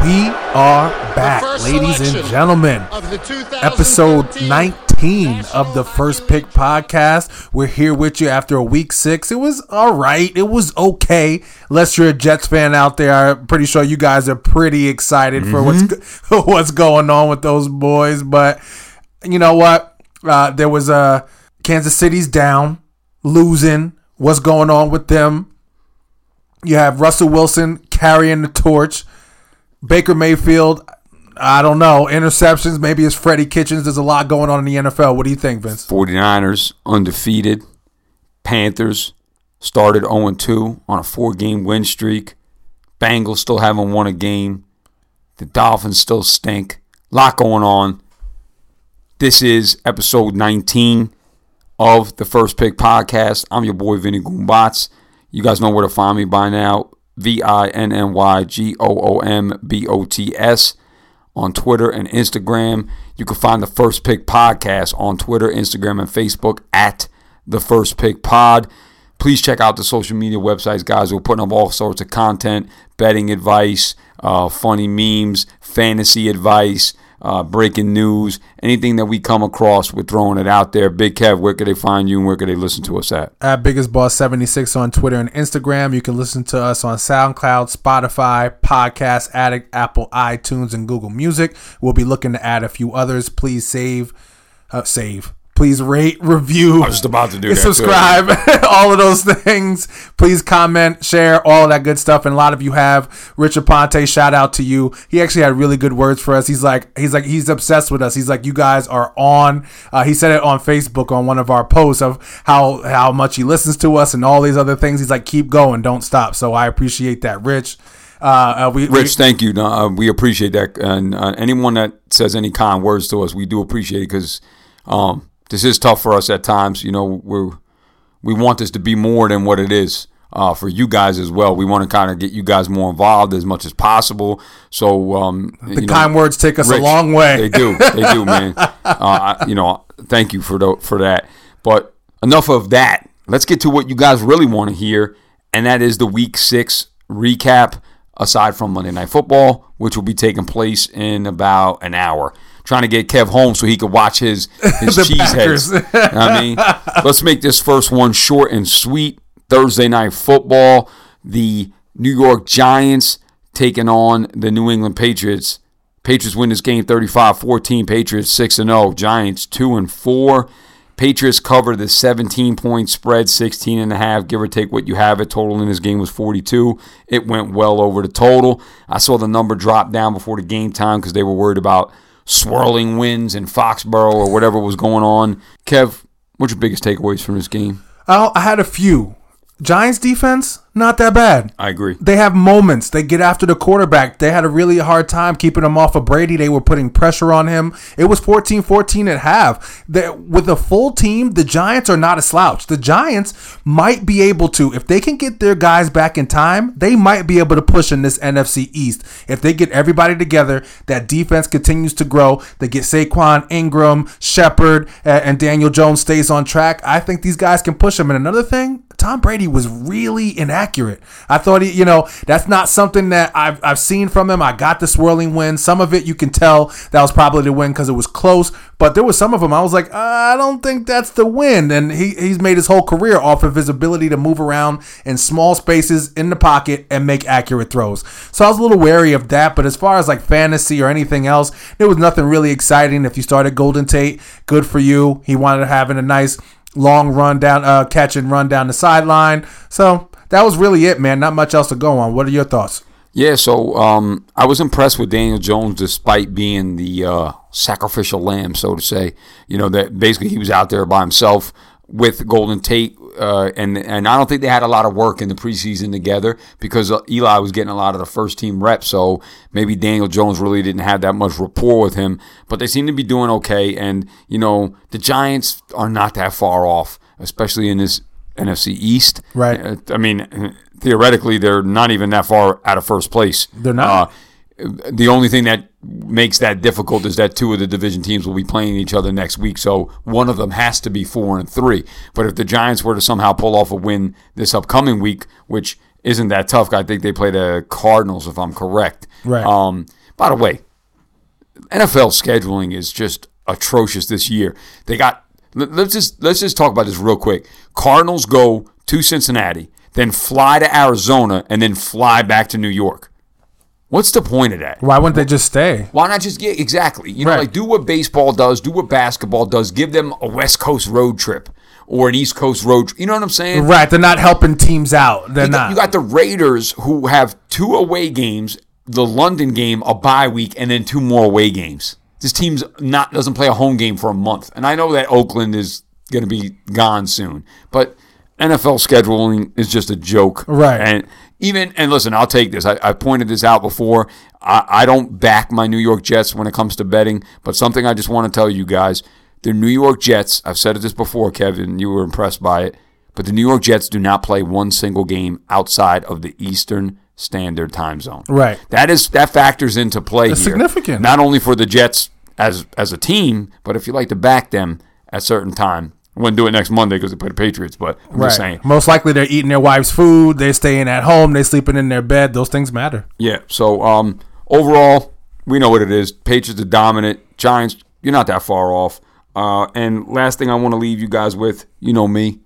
We are back, ladies and gentlemen. Episode 19 of the First Pick Podcast. We're here with you after a week six. It was all right. It was okay. Unless you're a Jets fan out there, I'm pretty sure you guys are pretty excited for what's what's going on with those boys. But you know what? Uh, there was a Kansas City's down, losing. What's going on with them? You have Russell Wilson carrying the torch. Baker Mayfield, I don't know. Interceptions, maybe it's Freddie Kitchens. There's a lot going on in the NFL. What do you think, Vince? 49ers undefeated. Panthers started 0 2 on a four game win streak. Bengals still haven't won a game. The Dolphins still stink. lot going on. This is episode 19 of the First Pick Podcast. I'm your boy, Vinny Goombats. You guys know where to find me by now. V I N N Y G O O M B O T S on Twitter and Instagram. You can find the First Pick Podcast on Twitter, Instagram, and Facebook at the First Pick Pod. Please check out the social media websites, guys. We're putting up all sorts of content, betting advice, uh, funny memes, fantasy advice, uh, breaking news, anything that we come across, we're throwing it out there. Big Kev, where could they find you and where could they listen to us at? At Biggest Boss 76 on Twitter and Instagram. You can listen to us on SoundCloud, Spotify, Podcast Addict, Apple, iTunes, and Google Music. We'll be looking to add a few others. Please save, uh, save. Please rate, review. I was just about to do that. subscribe, all of those things. Please comment, share, all that good stuff. And a lot of you have. Richard Ponte, shout out to you. He actually had really good words for us. He's like, he's like, he's obsessed with us. He's like, you guys are on. Uh, he said it on Facebook on one of our posts of how how much he listens to us and all these other things. He's like, keep going, don't stop. So I appreciate that, Rich. Uh, uh, we, we- Rich, thank you. No, uh, we appreciate that. And uh, anyone that says any kind words to us, we do appreciate it because um, this is tough for us at times. You know, we we want this to be more than what it is uh, for you guys as well. We want to kind of get you guys more involved as much as possible. So um, the kind words take us a long way. They do, they do, man. Uh, I- you know, thank you for the, for that. But enough of that. Let's get to what you guys really want to hear, and that is the Week Six recap. Aside from Monday Night Football, which will be taking place in about an hour, trying to get Kev home so he could watch his his The cheese Packers. heads. I mean, let's make this first one short and sweet. Thursday night football, the New York Giants taking on the New England Patriots. Patriots win this game 35-14. Patriots 6 and 0. Giants 2 and 4. Patriots cover the 17 point spread, 16 and a half, give or take what you have it. Total in this game was 42. It went well over the total. I saw the number drop down before the game time because they were worried about swirling winds in Foxborough or whatever was going on. Kev, what's your biggest takeaways from this game? I had a few. Giants defense, not that bad. I agree. They have moments. They get after the quarterback. They had a really hard time keeping him off of Brady. They were putting pressure on him. It was 14-14 at half. They, with a full team, the Giants are not a slouch. The Giants might be able to, if they can get their guys back in time, they might be able to push in this NFC East. If they get everybody together, that defense continues to grow. They get Saquon, Ingram, Shepard, and Daniel Jones stays on track. I think these guys can push them. And another thing, Tom Brady was really inaccurate. I thought he, you know, that's not something that I've, I've seen from him. I got the swirling wind. Some of it you can tell that was probably the win because it was close, but there was some of them I was like, I don't think that's the win. And he, he's made his whole career off of his ability to move around in small spaces in the pocket and make accurate throws. So I was a little wary of that. But as far as like fantasy or anything else, there was nothing really exciting. If you started Golden Tate, good for you. He wanted to have a nice long run down, uh, catch and run down the sideline. So that was really it, man. Not much else to go on. What are your thoughts? Yeah, so um, I was impressed with Daniel Jones despite being the uh, sacrificial lamb, so to say. You know, that basically he was out there by himself with Golden Tate uh, and and I don't think they had a lot of work in the preseason together because uh, Eli was getting a lot of the first team reps. So maybe Daniel Jones really didn't have that much rapport with him. But they seem to be doing okay. And you know the Giants are not that far off, especially in this NFC East. Right. Uh, I mean, theoretically, they're not even that far out of first place. They're not. Uh, the only thing that makes that difficult is that two of the division teams will be playing each other next week, so one of them has to be four and three. But if the Giants were to somehow pull off a win this upcoming week, which isn't that tough, I think they play the Cardinals if I'm correct. Right. Um, by the way, NFL scheduling is just atrocious this year. They got let's just let's just talk about this real quick. Cardinals go to Cincinnati, then fly to Arizona, and then fly back to New York. What's the point of that? Why wouldn't they just stay? Why not just get exactly? You know, Right. like do what baseball does, do what basketball does. Give them a West Coast road trip or an East Coast road. trip. You know what I'm saying? Right, they're not helping teams out. They're You not. got, you got the Raiders who have two away games, the London game, a bye week, and then two more away games. This team's not doesn't play a home game for a month, and I know that Oakland is going to be gone soon, but NFL scheduling is just a joke, Right. And even and listen, I'll take this. I, I pointed this out before. I, I don't back my New York Jets when it comes to betting, but something I just want to tell you guys: the New York Jets. I've said this before, Kevin. You were impressed by it. But the New York Jets do not play one single game outside of the Eastern Standard Time Zone. Right. That is that factors into play That's here. significant. Not only for the Jets as as a team, but if you like to back them at certain time. I wouldn't do it next Monday because they play the Patriots, but I'm right. just saying. Most likely they're eating their wife's food. They're staying at home. They're sleeping in their bed. Those things matter. Yeah. So um, overall, we know what it is. Patriots are dominant. Giants, you're not that far off. Uh, and last thing I want to leave you guys with, you know me,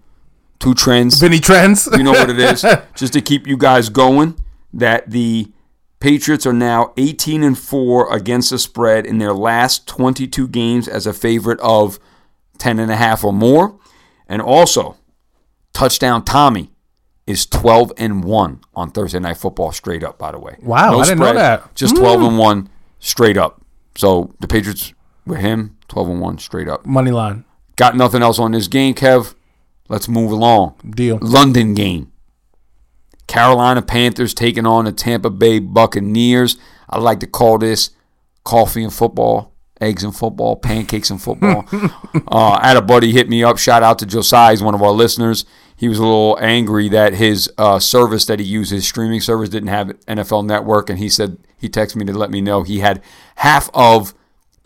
two trends. Vinny Trends. You know what it is. Just to keep you guys going, that the Patriots are now 18 and 4 against the spread in their last 22 games as a favorite of 10 and a half or more. And also, touchdown Tommy is 12 and 1 on Thursday night football straight up by the way. Wow, I didn't know that. Hmm. Just 12 and 1 straight up. So, the Patriots with him 12 and 1 straight up. Money line. Got nothing else on this game, Kev. Let's move along. Deal. London game. Carolina Panthers taking on the Tampa Bay Buccaneers. I like to call this coffee and football, eggs and football, pancakes and football. uh, I had a buddy hit me up. Shout out to Josiah, he's one of our listeners. He was a little angry that his uh, service that he used, his streaming service, didn't have NFL Network, and he said he texted me to let me know he had half of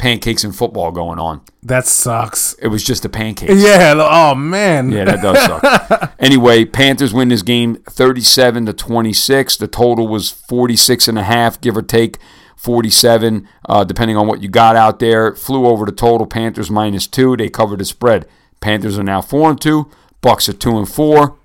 pancakes and football going on. That sucks. It was just the pancakes. Yeah. Oh man. Yeah, that does suck. anyway, Panthers win this game 37 to 26. The total was 46 and a half, give or take 47, uh, depending on what you got out there. Flew over the total. Panthers minus two. They covered the spread. Panthers are now four and two. Bucks are two and four.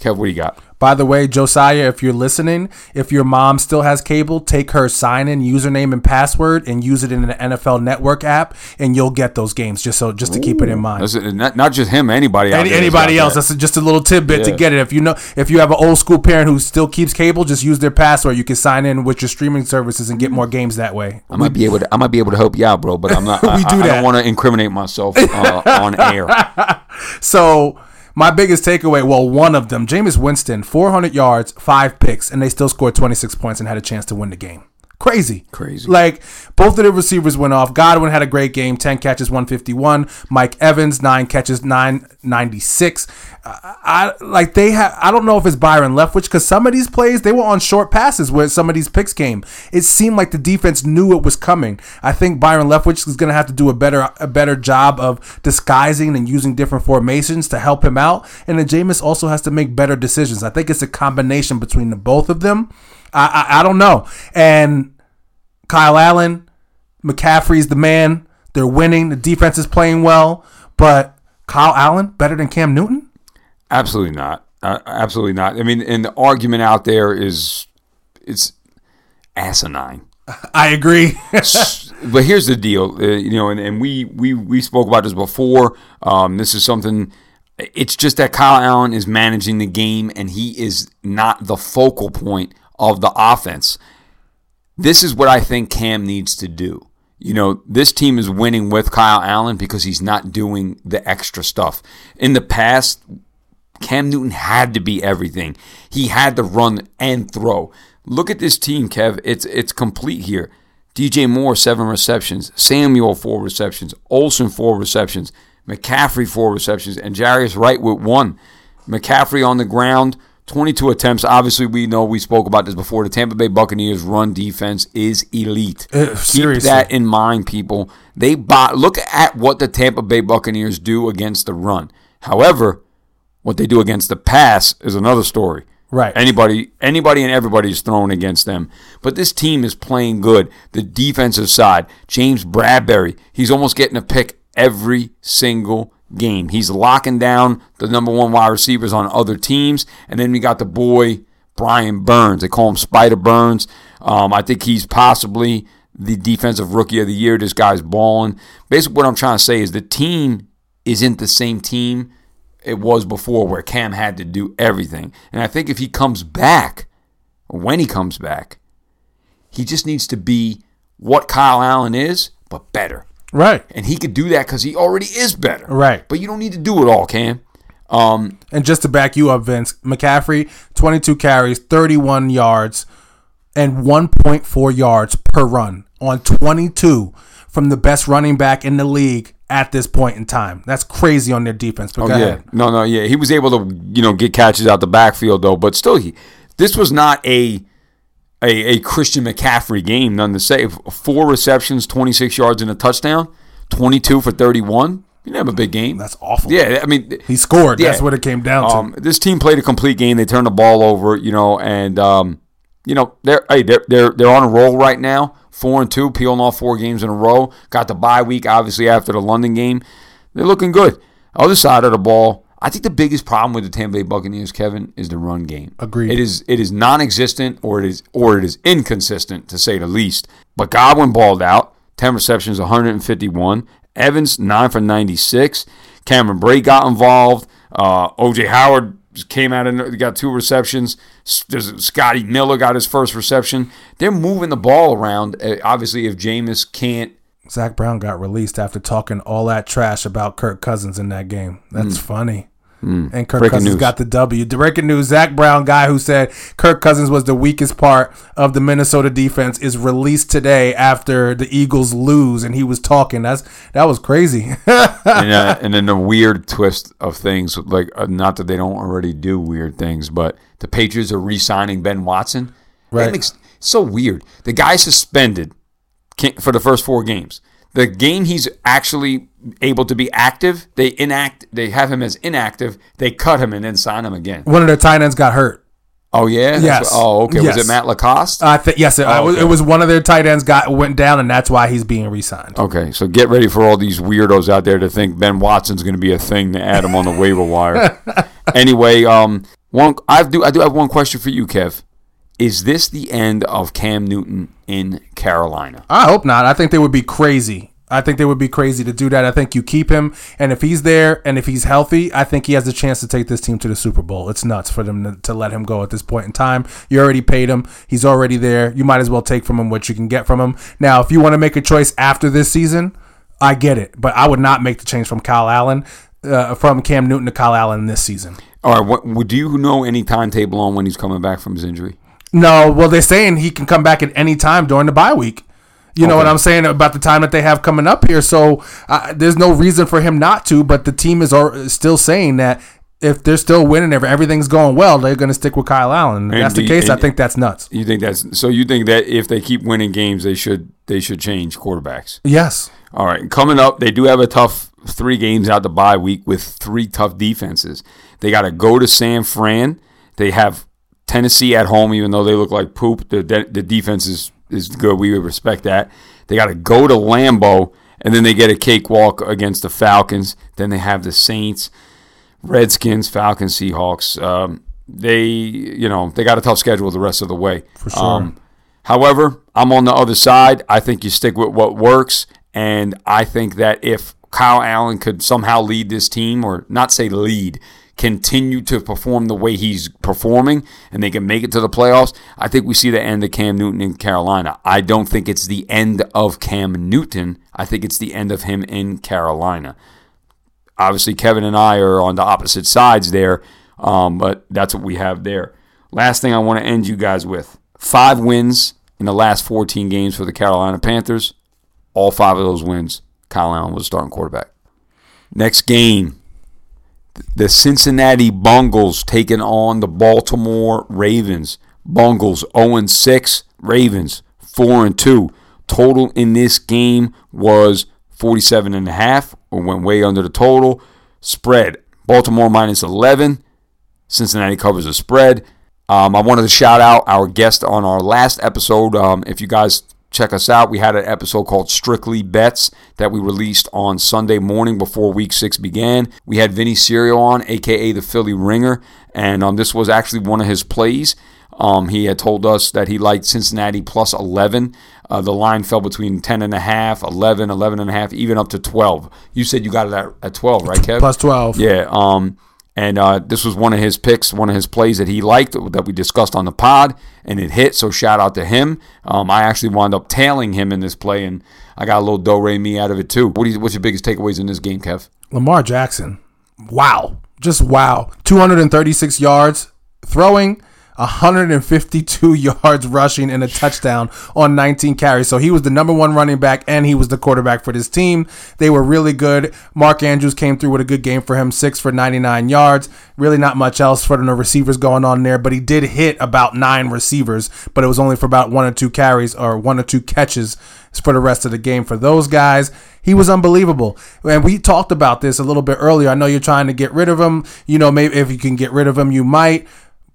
Kev, what do you got? By the way, Josiah, if you're listening, if your mom still has cable, take her sign in username and password and use it in the NFL Network app, and you'll get those games. Just so, just to keep it in mind. It. Not, not just him, anybody. Any, anybody else? that. That's just a little tidbit to get it. If you know, if you have an old school parent who still keeps cable, just use their password. You can sign in with your streaming services and get more games that way. I might be able to. I might be able to help you out, bro. But I'm not. We I, do I, I that. don't want to incriminate myself uh, on air. So my biggest takeaway, well, one of them, Jameis Winston, 400 yards, five picks, and they still scored 26 points and had a chance to win the game. Crazy. Crazy. Like, both of the receivers went off. Godwin had a great game, 10 catches, 151. Mike Evans, 9 catches, 996. I, I like they have I don't know if it's Byron Leftwich because some of these plays they were on short passes where some of these picks came. It seemed like the defense knew it was coming. I think Byron Leftwich is going to have to do a better a better job of disguising and using different formations to help him out. And then Jameis also has to make better decisions. I think it's a combination between the both of them. I I, I don't know. And Kyle Allen, McCaffrey's the man. They're winning. The defense is playing well, but Kyle Allen better than Cam Newton. Absolutely not. Uh, absolutely not. I mean, and the argument out there is it's asinine. I agree. but here's the deal, uh, you know, and, and we, we we spoke about this before. Um, this is something. It's just that Kyle Allen is managing the game, and he is not the focal point of the offense. This is what I think Cam needs to do. You know, this team is winning with Kyle Allen because he's not doing the extra stuff. In the past, Cam Newton had to be everything. He had to run and throw. Look at this team, Kev. It's it's complete here. DJ Moore, seven receptions. Samuel, four receptions. Olsen, four receptions. McCaffrey, four receptions. And Jarius Wright with one. McCaffrey on the ground, 22 attempts. Obviously, we know we spoke about this before. The Tampa Bay Buccaneers run defense is elite. Uh, Keep seriously. that in mind, people. They bought, look at what the Tampa Bay Buccaneers do against the run. However, what they do against the pass is another story. Right. Anybody, anybody, and everybody is thrown against them. But this team is playing good. The defensive side, James Bradberry, he's almost getting a pick every single game. He's locking down the number one wide receivers on other teams, and then we got the boy Brian Burns. They call him Spider Burns. Um, I think he's possibly the defensive rookie of the year. This guy's balling. Basically, what I'm trying to say is the team isn't the same team it was before where Cam had to do everything. And I think if he comes back, when he comes back, he just needs to be what Kyle Allen is, but better. Right. And he could do that because he already is better. Right. But you don't need to do it all, Cam. Um, And just to back you up, Vince, McCaffrey, 22 carries, 31 yards, and 1.4 yards per run on 22 from the best running back in the league at this point in time. That's crazy on their defense. But oh yeah, ahead. no, no, yeah. He was able to, you know, get catches out the backfield though. But still, he this was not a a, a Christian McCaffrey game. None to say. Four receptions, 26 yards, and a touchdown. 22 for 31. You didn't have a big game. That's awful. Yeah, I mean, He scored. That's what it came down to. Um, this team played a complete game. They turned the ball over, you know, and um, you know they're hey they're they're they're on a roll right now. Four and two, peeling off four games in a row. Got the bye week, obviously after the London game. They're looking good. Other side of the ball, I think the biggest problem with the Tampa Bay Buccaneers, Kevin, is the run game. Agreed. It is it is non-existent or it is or it is inconsistent to say the least. But Godwin balled out, ten receptions, 151. Evans nine for 96. Cameron Brate got involved. Uh, OJ Howard came out and got two receptions. There's- Scotty Miller got his first reception. They're moving the ball around. Uh, obviously, if Jameis can't Zach Brown got released after talking all that trash about Kirk Cousins in that game. That's funny. And Kirk. Breaking Cousins news. got the W. The breaking news: Zach Brown, guy who said Kirk Cousins was the weakest part of the Minnesota defense, is released today after the Eagles lose, and he was talking. That's that was crazy. and, uh, and then the weird twist of things, like uh, not that they don't already do weird things, but the Patriots are re-signing Ben Watson. Right. That makes so weird. The guy suspended for the first four games. The game he's actually able to be active, they inact. They have him as inactive. They cut him and then sign him again. One of their tight ends got hurt. Oh yeah. Yes. what- oh okay. Was it Matt LaCosse? I think yes, it, was- okay. it was one of their tight ends got went down, and that's why he's being re-signed. Okay, so get ready for all these weirdos out there to think Ben Watson's going to be a thing to add him on the waiver wire. Anyway, um, one I do I do have one question for you, Kev. Is this the end of Cam Newton in Carolina? I hope not. I think they would be crazy. I think they would be crazy to do that. I think you keep him, and if he's there and if he's healthy, I think he has a chance to take this team to the Super Bowl. It's nuts for them to, to let him go at this point in time. You already paid him. He's already there. You might as well take from him what you can get from him. Now, if you want to make a choice after this season, I get it, but I would not make the change from Kyle Allen, uh, from Cam Newton to Kyle Allen this season. All right, what, would you know any timetable on when he's coming back from his injury? No, well, they're saying he can come back at any time during the bye week. You know what I'm saying about the time that they have coming up here. So uh, there's no reason for him not to. But the team is still saying that if they're still winning, if everything's going well, they're going to stick with Kyle Allen. If that's the the- case, I think that's nuts. You think that's so? You think that if they keep winning games, they should they should change quarterbacks? Yes. All right, coming up, they do have a tough three games out the bye week with three tough defenses. They got to go to San Fran. They have Tennessee at home, even though they look like poop. The the defense is is good. We would respect that. They got to go to Lambeau, and then they get a cakewalk against the Falcons. Then they have the Saints, Redskins, Falcons, Seahawks. Um, they you know they got a tough schedule the rest of the way. For sure. However, I'm on the other side. I think you stick with what works. And I think that if Kyle Allen could somehow lead this team, or not say lead, continue to perform the way he's performing, and they can make it to the playoffs, I think we see the end of Cam Newton in Carolina. I don't think it's the end of Cam Newton. I think it's the end of him in Carolina. Obviously, Kevin and I are on the opposite sides there. Um, but that's what we have there. Last thing I want to end you guys with five wins in the last 14 games for the Carolina Panthers. All five of those wins, Kyle Allen was starting quarterback. Next game, the Cincinnati Bungles taking on the Baltimore Ravens. Bungles 0 6, Ravens 4 2. Total in this game was 47 and a half, or went way under the total. Spread Baltimore minus 11. Cincinnati covers the spread. Um, I wanted to shout out our guest on our last episode. Um, if you guys check us out, we had an episode called Strictly Bets that we released on Sunday morning before Week Six began. We had Vinny Serio on, aka the Philly Ringer, and um, this was actually one of his plays. Um, he had told us that he liked Cincinnati plus 11. Uh, the line fell between 10 and a half, 11, 11 and a half, even up to 12. You said you got it at, at 12, right, Kev? Plus 12. Yeah. Um, and uh, this was one of his picks, one of his plays that he liked that we discussed on the pod, and it hit. So shout out to him. Um, I actually wound up tailing him in this play, and I got a little do re mi out of it too. What you, what's your biggest takeaways in this game, Kev? Lamar Jackson. Wow. Just wow. 236 yards throwing, 152 yards rushing and a touchdown on 19 carries. So he was the number one running back and he was the quarterback for this team. They were really good. Mark Andrews came through with a good game for him, six for 99 yards. Really not much else for the receivers going on there, but he did hit about nine receivers, but it was only for about one or two carries or one or two catches for the rest of the game for those guys. He was unbelievable. And we talked about this a little bit earlier. I know you're trying to get rid of him. You know, maybe if you can get rid of him, you might.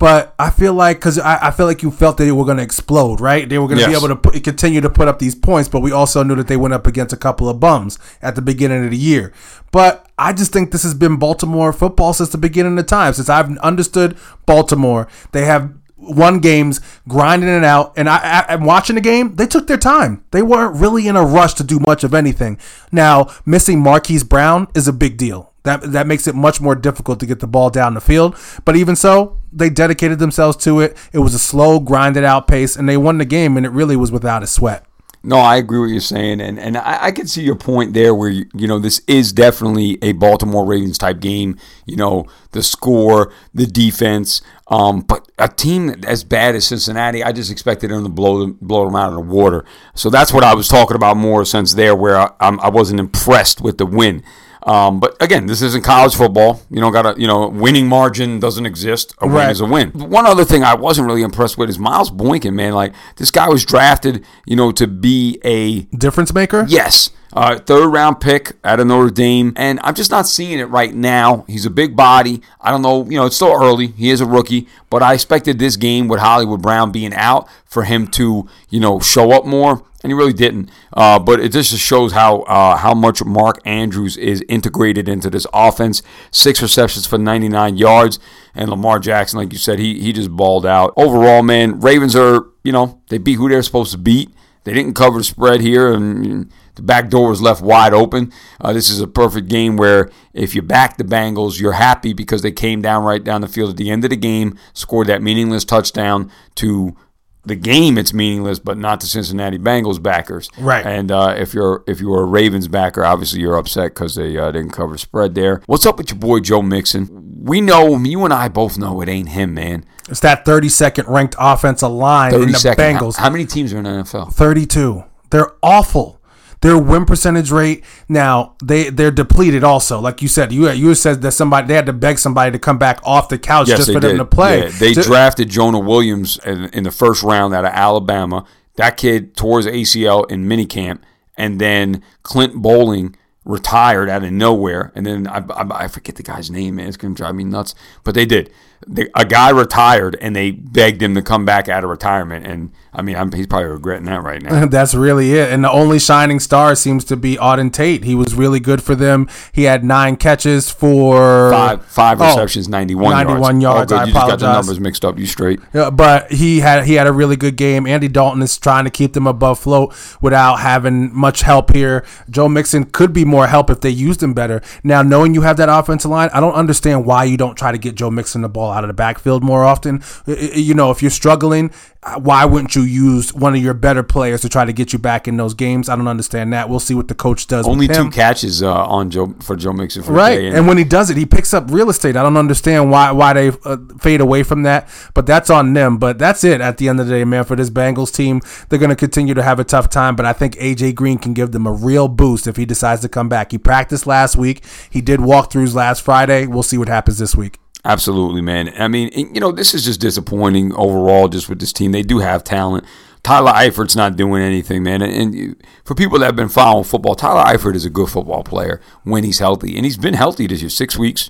But I feel like because I, I, feel like you felt that they were going to explode, right? They were going to yes. be able to put, continue to put up these points, but we also knew that they went up against a couple of bums at the beginning of the year. But I just think this has been Baltimore football since the beginning of time. Since I've understood Baltimore, they have won games, grinding it out. And I, I, am watching the game. They took their time. They weren't really in a rush to do much of anything. Now, missing Marquise Brown is a big deal. That that makes it much more difficult to get the ball down the field. But even so, they dedicated themselves to it. It was a slow, grinded out pace, and they won the game. And it really was without a sweat. No, I agree with you saying, and and I, I can see your point there, where you, you know this is definitely a Baltimore Ravens type game. You know the score, the defense, um, but a team as bad as Cincinnati, I just expected them to blow them blow them out of the water. So that's what I was talking about more since there, where I, I wasn't impressed with the win. Um, but again, this isn't college football. You know, got a you know winning margin doesn't exist. A right. win is a win. One other thing I wasn't really impressed with is Miles Boykin. Man, like this guy was drafted, you know, to be a difference maker. Yes. Uh, third round pick out of Notre Dame, and I'm just not seeing it right now. He's a big body. I don't know, you know, it's still early. He is a rookie, but I expected this game with Hollywood Brown being out for him to, you know, show up more and he really didn't. Uh, but it just shows how uh, how much Mark Andrews is integrated into this offense. Six receptions for 99 yards, and Lamar Jackson, like you said, he he just balled out. Overall, man, Ravens are you know they beat who they're supposed to beat. They didn't cover the spread here, and the back door was left wide open. Uh, this is a perfect game where if you back the Bengals, you're happy because they came down right down the field at the end of the game, scored that meaningless touchdown to the game it's meaningless, but not the Cincinnati Bengals backers. Right. And uh, if you're if you are a Ravens backer, obviously you're upset because they uh, didn't cover spread there. What's up with your boy Joe Mixon? We know you and I both know it ain't him, man. It's that 32nd ranked offensive line in the Bengals. How, how many teams are in the NFL? 32. They're awful. Their win percentage rate now they they're depleted also. Like you said, you you said that somebody they had to beg somebody to come back off the couch yes, just for did. them to play. Yeah, they drafted Jonah Williams in, in, the first round out of Alabama. That kid tore his ACL in minicamp, and then Clint Boling retired out of nowhere, and then I, I, I forget the guy's name. Man, it's gonna drive me nuts. But they did. The, a guy retired, and they begged him to come back out of retirement, and I mean, I'm, he's probably regretting that right now. That's really it. And the only shining star seems to be Auden Tate. He was really good for them. He had nine catches for five five oh, receptions, oh, 91, 91 yards. yards. Oh, I you apologize. just got the numbers mixed up. You straight? Yeah, but he had he had a really good game. Andy Dalton is trying to keep them above float without having much help here. Joe Mixon could be more help if they used him better. Now, knowing you have that offensive line, I don't understand why you don't try to get Joe Mixon the ball ball out of the backfield more often. You know, if you're struggling, uh, why wouldn't you use one of your better players to try to get you back in those games? I don't understand that. We'll see what the coach does. Only two catches uh, on Joe for Joe Mixon for Right, and when he does it, he picks up real estate. I don't understand why why they uh, fade away from that, but that's on them. But that's it at the end of the day, man. For this Bengals team, they're going to continue to have a tough time. But I think AJ Green can give them a real boost if he decides to come back. He practiced last week. He did walkthroughs last Friday. We'll see what happens this week. Absolutely, man. I mean, you know, this is just disappointing overall, just with this team. They do have talent. Tyler Eifert's not doing anything, man. And for people that have been following football, Tyler Eifert is a good football player when he's healthy. And he's been healthy this year, six weeks.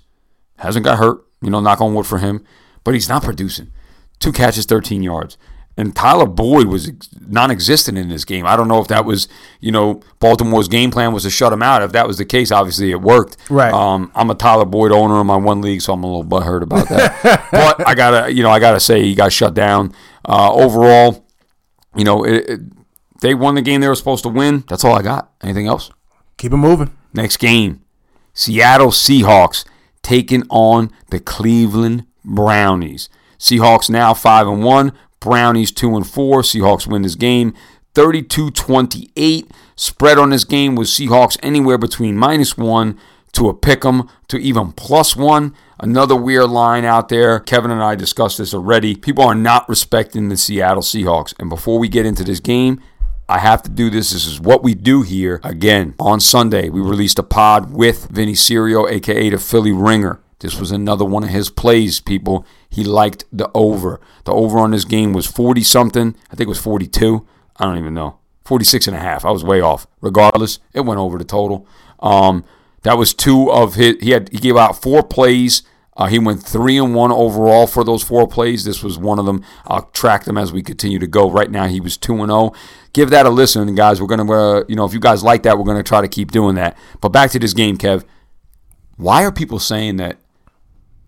Hasn't got hurt, you know, knock on wood for him. But he's not producing. Two catches, 13 yards. And Tyler Boyd was non-existent in this game. I don't know if that was, you know, Baltimore's game plan was to shut him out. If that was the case, obviously it worked. Right. Um, I'm a Tyler Boyd owner in my one league, so I'm a little butthurt about that. but I gotta, you know, I gotta say he got shut down. Uh, overall, you know, it, it, they won the game they were supposed to win. That's all I got. Anything else? Keep it moving. Next game, Seattle Seahawks taking on the Cleveland Brownies. Seahawks now five and one. Brownies 2 and 4. Seahawks win this game 32 28. Spread on this game was Seahawks anywhere between minus 1 to a pick 'em to even plus 1. Another weird line out there. Kevin and I discussed this already. People are not respecting the Seattle Seahawks. And before we get into this game, I have to do this. This is what we do here. Again, on Sunday, we released a pod with Vinny Serio, aka the Philly Ringer. This was another one of his plays, people. He liked the over. The over on this game was 40 something. I think it was 42. I don't even know. 46 and a half. I was way off. Regardless, it went over the total. Um, that was two of his. He had he gave out four plays. Uh, he went three and one overall for those four plays. This was one of them. I'll track them as we continue to go. Right now, he was two and zero. Give that a listen, guys. We're gonna, uh, you know, if you guys like that, we're gonna try to keep doing that. But back to this game, Kev. Why are people saying that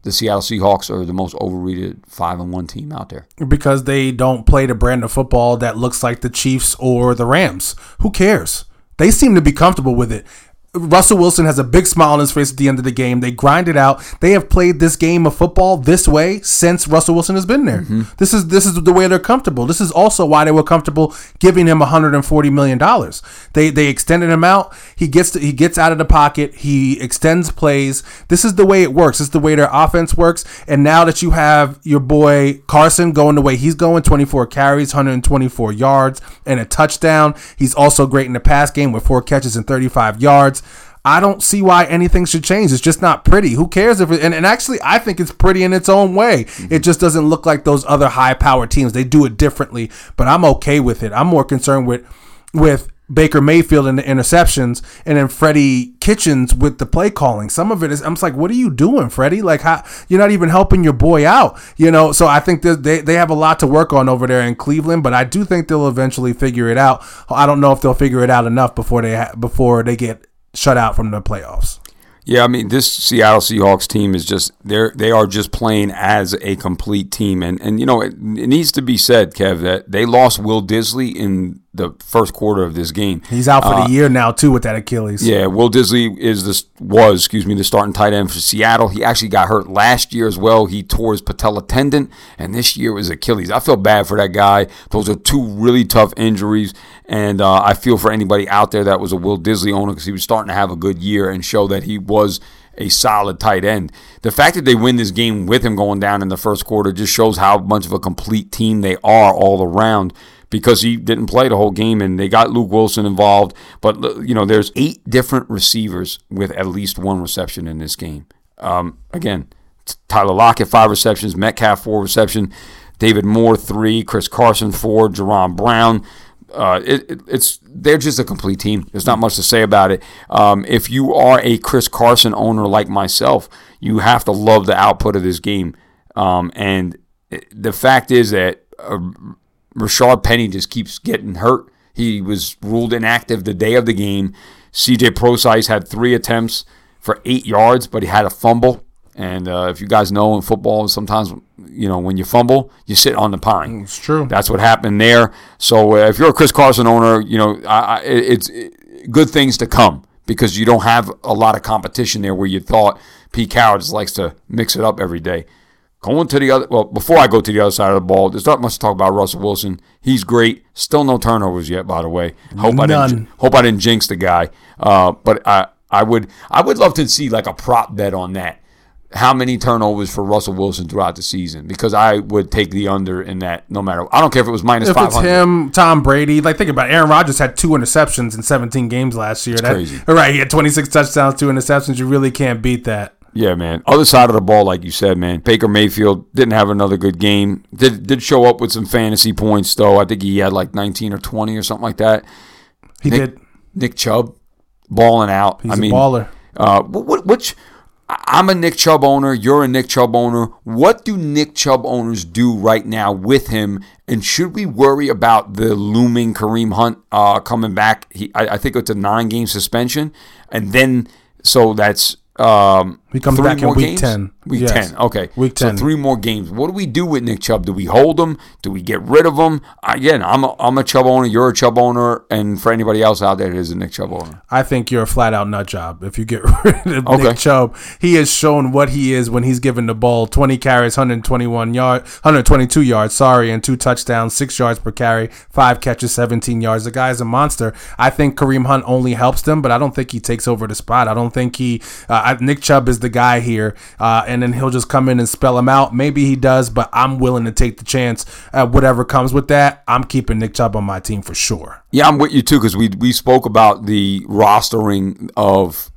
the Seattle Seahawks are the most overrated five and one team out there. Because they don't play the brand of football that looks like the Chiefs or the Rams. Who cares? They seem to be comfortable with it. Russell Wilson has a big smile on his face at the end of the game. They grind it out. They have played this game of football this way since Russell Wilson has been there. Mm-hmm. This is this is the way they're comfortable. This is also why they were comfortable giving him 140 million dollars. They they extended him out. He gets to, he gets out of the pocket. He extends plays. This is the way it works. This is the way their offense works. And now that you have your boy Carson going the way he's going, 24 carries, 124 yards, and a touchdown. He's also great in the pass game with four catches and 35 yards. I don't see why anything should change. It's just not pretty. Who cares if it, and, and actually I think it's pretty in its own way. It mhm. just doesn't look like those other high power teams. They do it differently, but I'm okay with it. I'm more concerned with with Baker Mayfield and the interceptions, and then Freddie Kitchens with the play calling. Some of it is I'm just like, what are you doing, Freddie? Like, how you're not even helping your boy out, you know? So I think they they have a lot to work on over there in Cleveland, but I do think they'll eventually figure it out. I don't know if they'll figure it out enough before they ha- before they get shut out from the playoffs. Yeah, I mean this Seattle Seahawks team is just they're they are just playing as a complete team, and and you know it, it needs to be said, Kev, that they lost Will Dissly in the first quarter of this game. He's out for uh, the year now too with that Achilles. Yeah, Will Dissly is this was excuse me the starting tight end for Seattle. He actually got hurt last year as well. He tore his patella tendon, and this year was Achilles. I feel bad for that guy. Those are two really tough injuries, and uh, I feel for anybody out there that was a Will Dissly owner because he was starting to have a good year and show that he was a solid tight end. The fact that they win this game with him going down in the first quarter just shows how much of a complete team they are all around because he didn't play the whole game and they got Luke Wilson involved. But, you know, there's eight different receivers with at least one reception in this game. Um, again, Tyler Lockett, five receptions, Metcalf, four reception, David Moore, three, Chris Carson, four, Jaron Brown. Uh, it, it, it's they're just a complete team. There's not much to say about it. Um, if you are a Chris Carson owner like myself, you have to love the output of this game. Um, and the fact is that uh, Rashaad Penny just keeps getting hurt. He was ruled inactive the day of the game. CJ Prosise had three attempts for eight yards, but he had a fumble. And uh, if you guys know in football, sometimes you know when you fumble, you sit on the pine. It's true. That's what happened there. So uh, if you're a Chris Carson owner, you know I, I, it's it, good things to come because you don't have a lot of competition there where you thought Pete Carroll just likes to mix it up every day. Going to the other, well, before I go to the other side of the ball, there's not much to talk about Russell Wilson. He's great. Still no turnovers yet, by the way. Hope I didn't. Hope I didn't jinx the guy. Uh, but I, I would, I would love to see like a prop bet on that. How many turnovers for Russell Wilson throughout the season? Because I would take the under in that, no matter. I don't care if it was minus If five it's him, Tom Brady, like think about it. Aaron Rodgers had two interceptions in 17 games last year. That- crazy. Right, he had 26 touchdowns, two interceptions. You really can't beat that. Yeah, man. Other side of the ball, like you said, man. Baker Mayfield didn't have another good game. Did did show up with some fantasy points though. I think he had like 19 or 20 or something like that. He Nick, did. Nick Chubb balling out. He's I a mean, baller. Uh, what, which I'm a Nick Chubb owner. You're a Nick Chubb owner. What do Nick Chubb owners do right now with him? And should we worry about the looming Kareem Hunt uh, coming back? He, I, I think it's a nine game suspension, and then so that's um, He comes three back in week games? 10. Week Yes. ten. Okay, Week So 10. three more games. What do we do with Nick Chubb? Do we hold him? Do we get rid of him? Again, I'm a, I'm a Chubb owner. You're a Chubb owner, and for anybody else out there that is a Nick Chubb owner. I think you're a flat out nut job if you get rid of Okay. Nick Chubb. He has shown what he is when he's given the ball. 20 carries, 121 yard, 122 yards, sorry, and two touchdowns, six yards per carry, five catches, 17 yards. The guy's a monster. I think Kareem Hunt only helps them, but I don't think he takes over the spot. I don't think he. Uh, I- Nick Chubb is the guy here, uh, and then he'll just come in and spell him out. Maybe he does, but I'm willing to take the chance. at whatever comes with that, I'm keeping Nick Chubb on my team for sure. Yeah, I'm with you too because we we spoke about the rostering of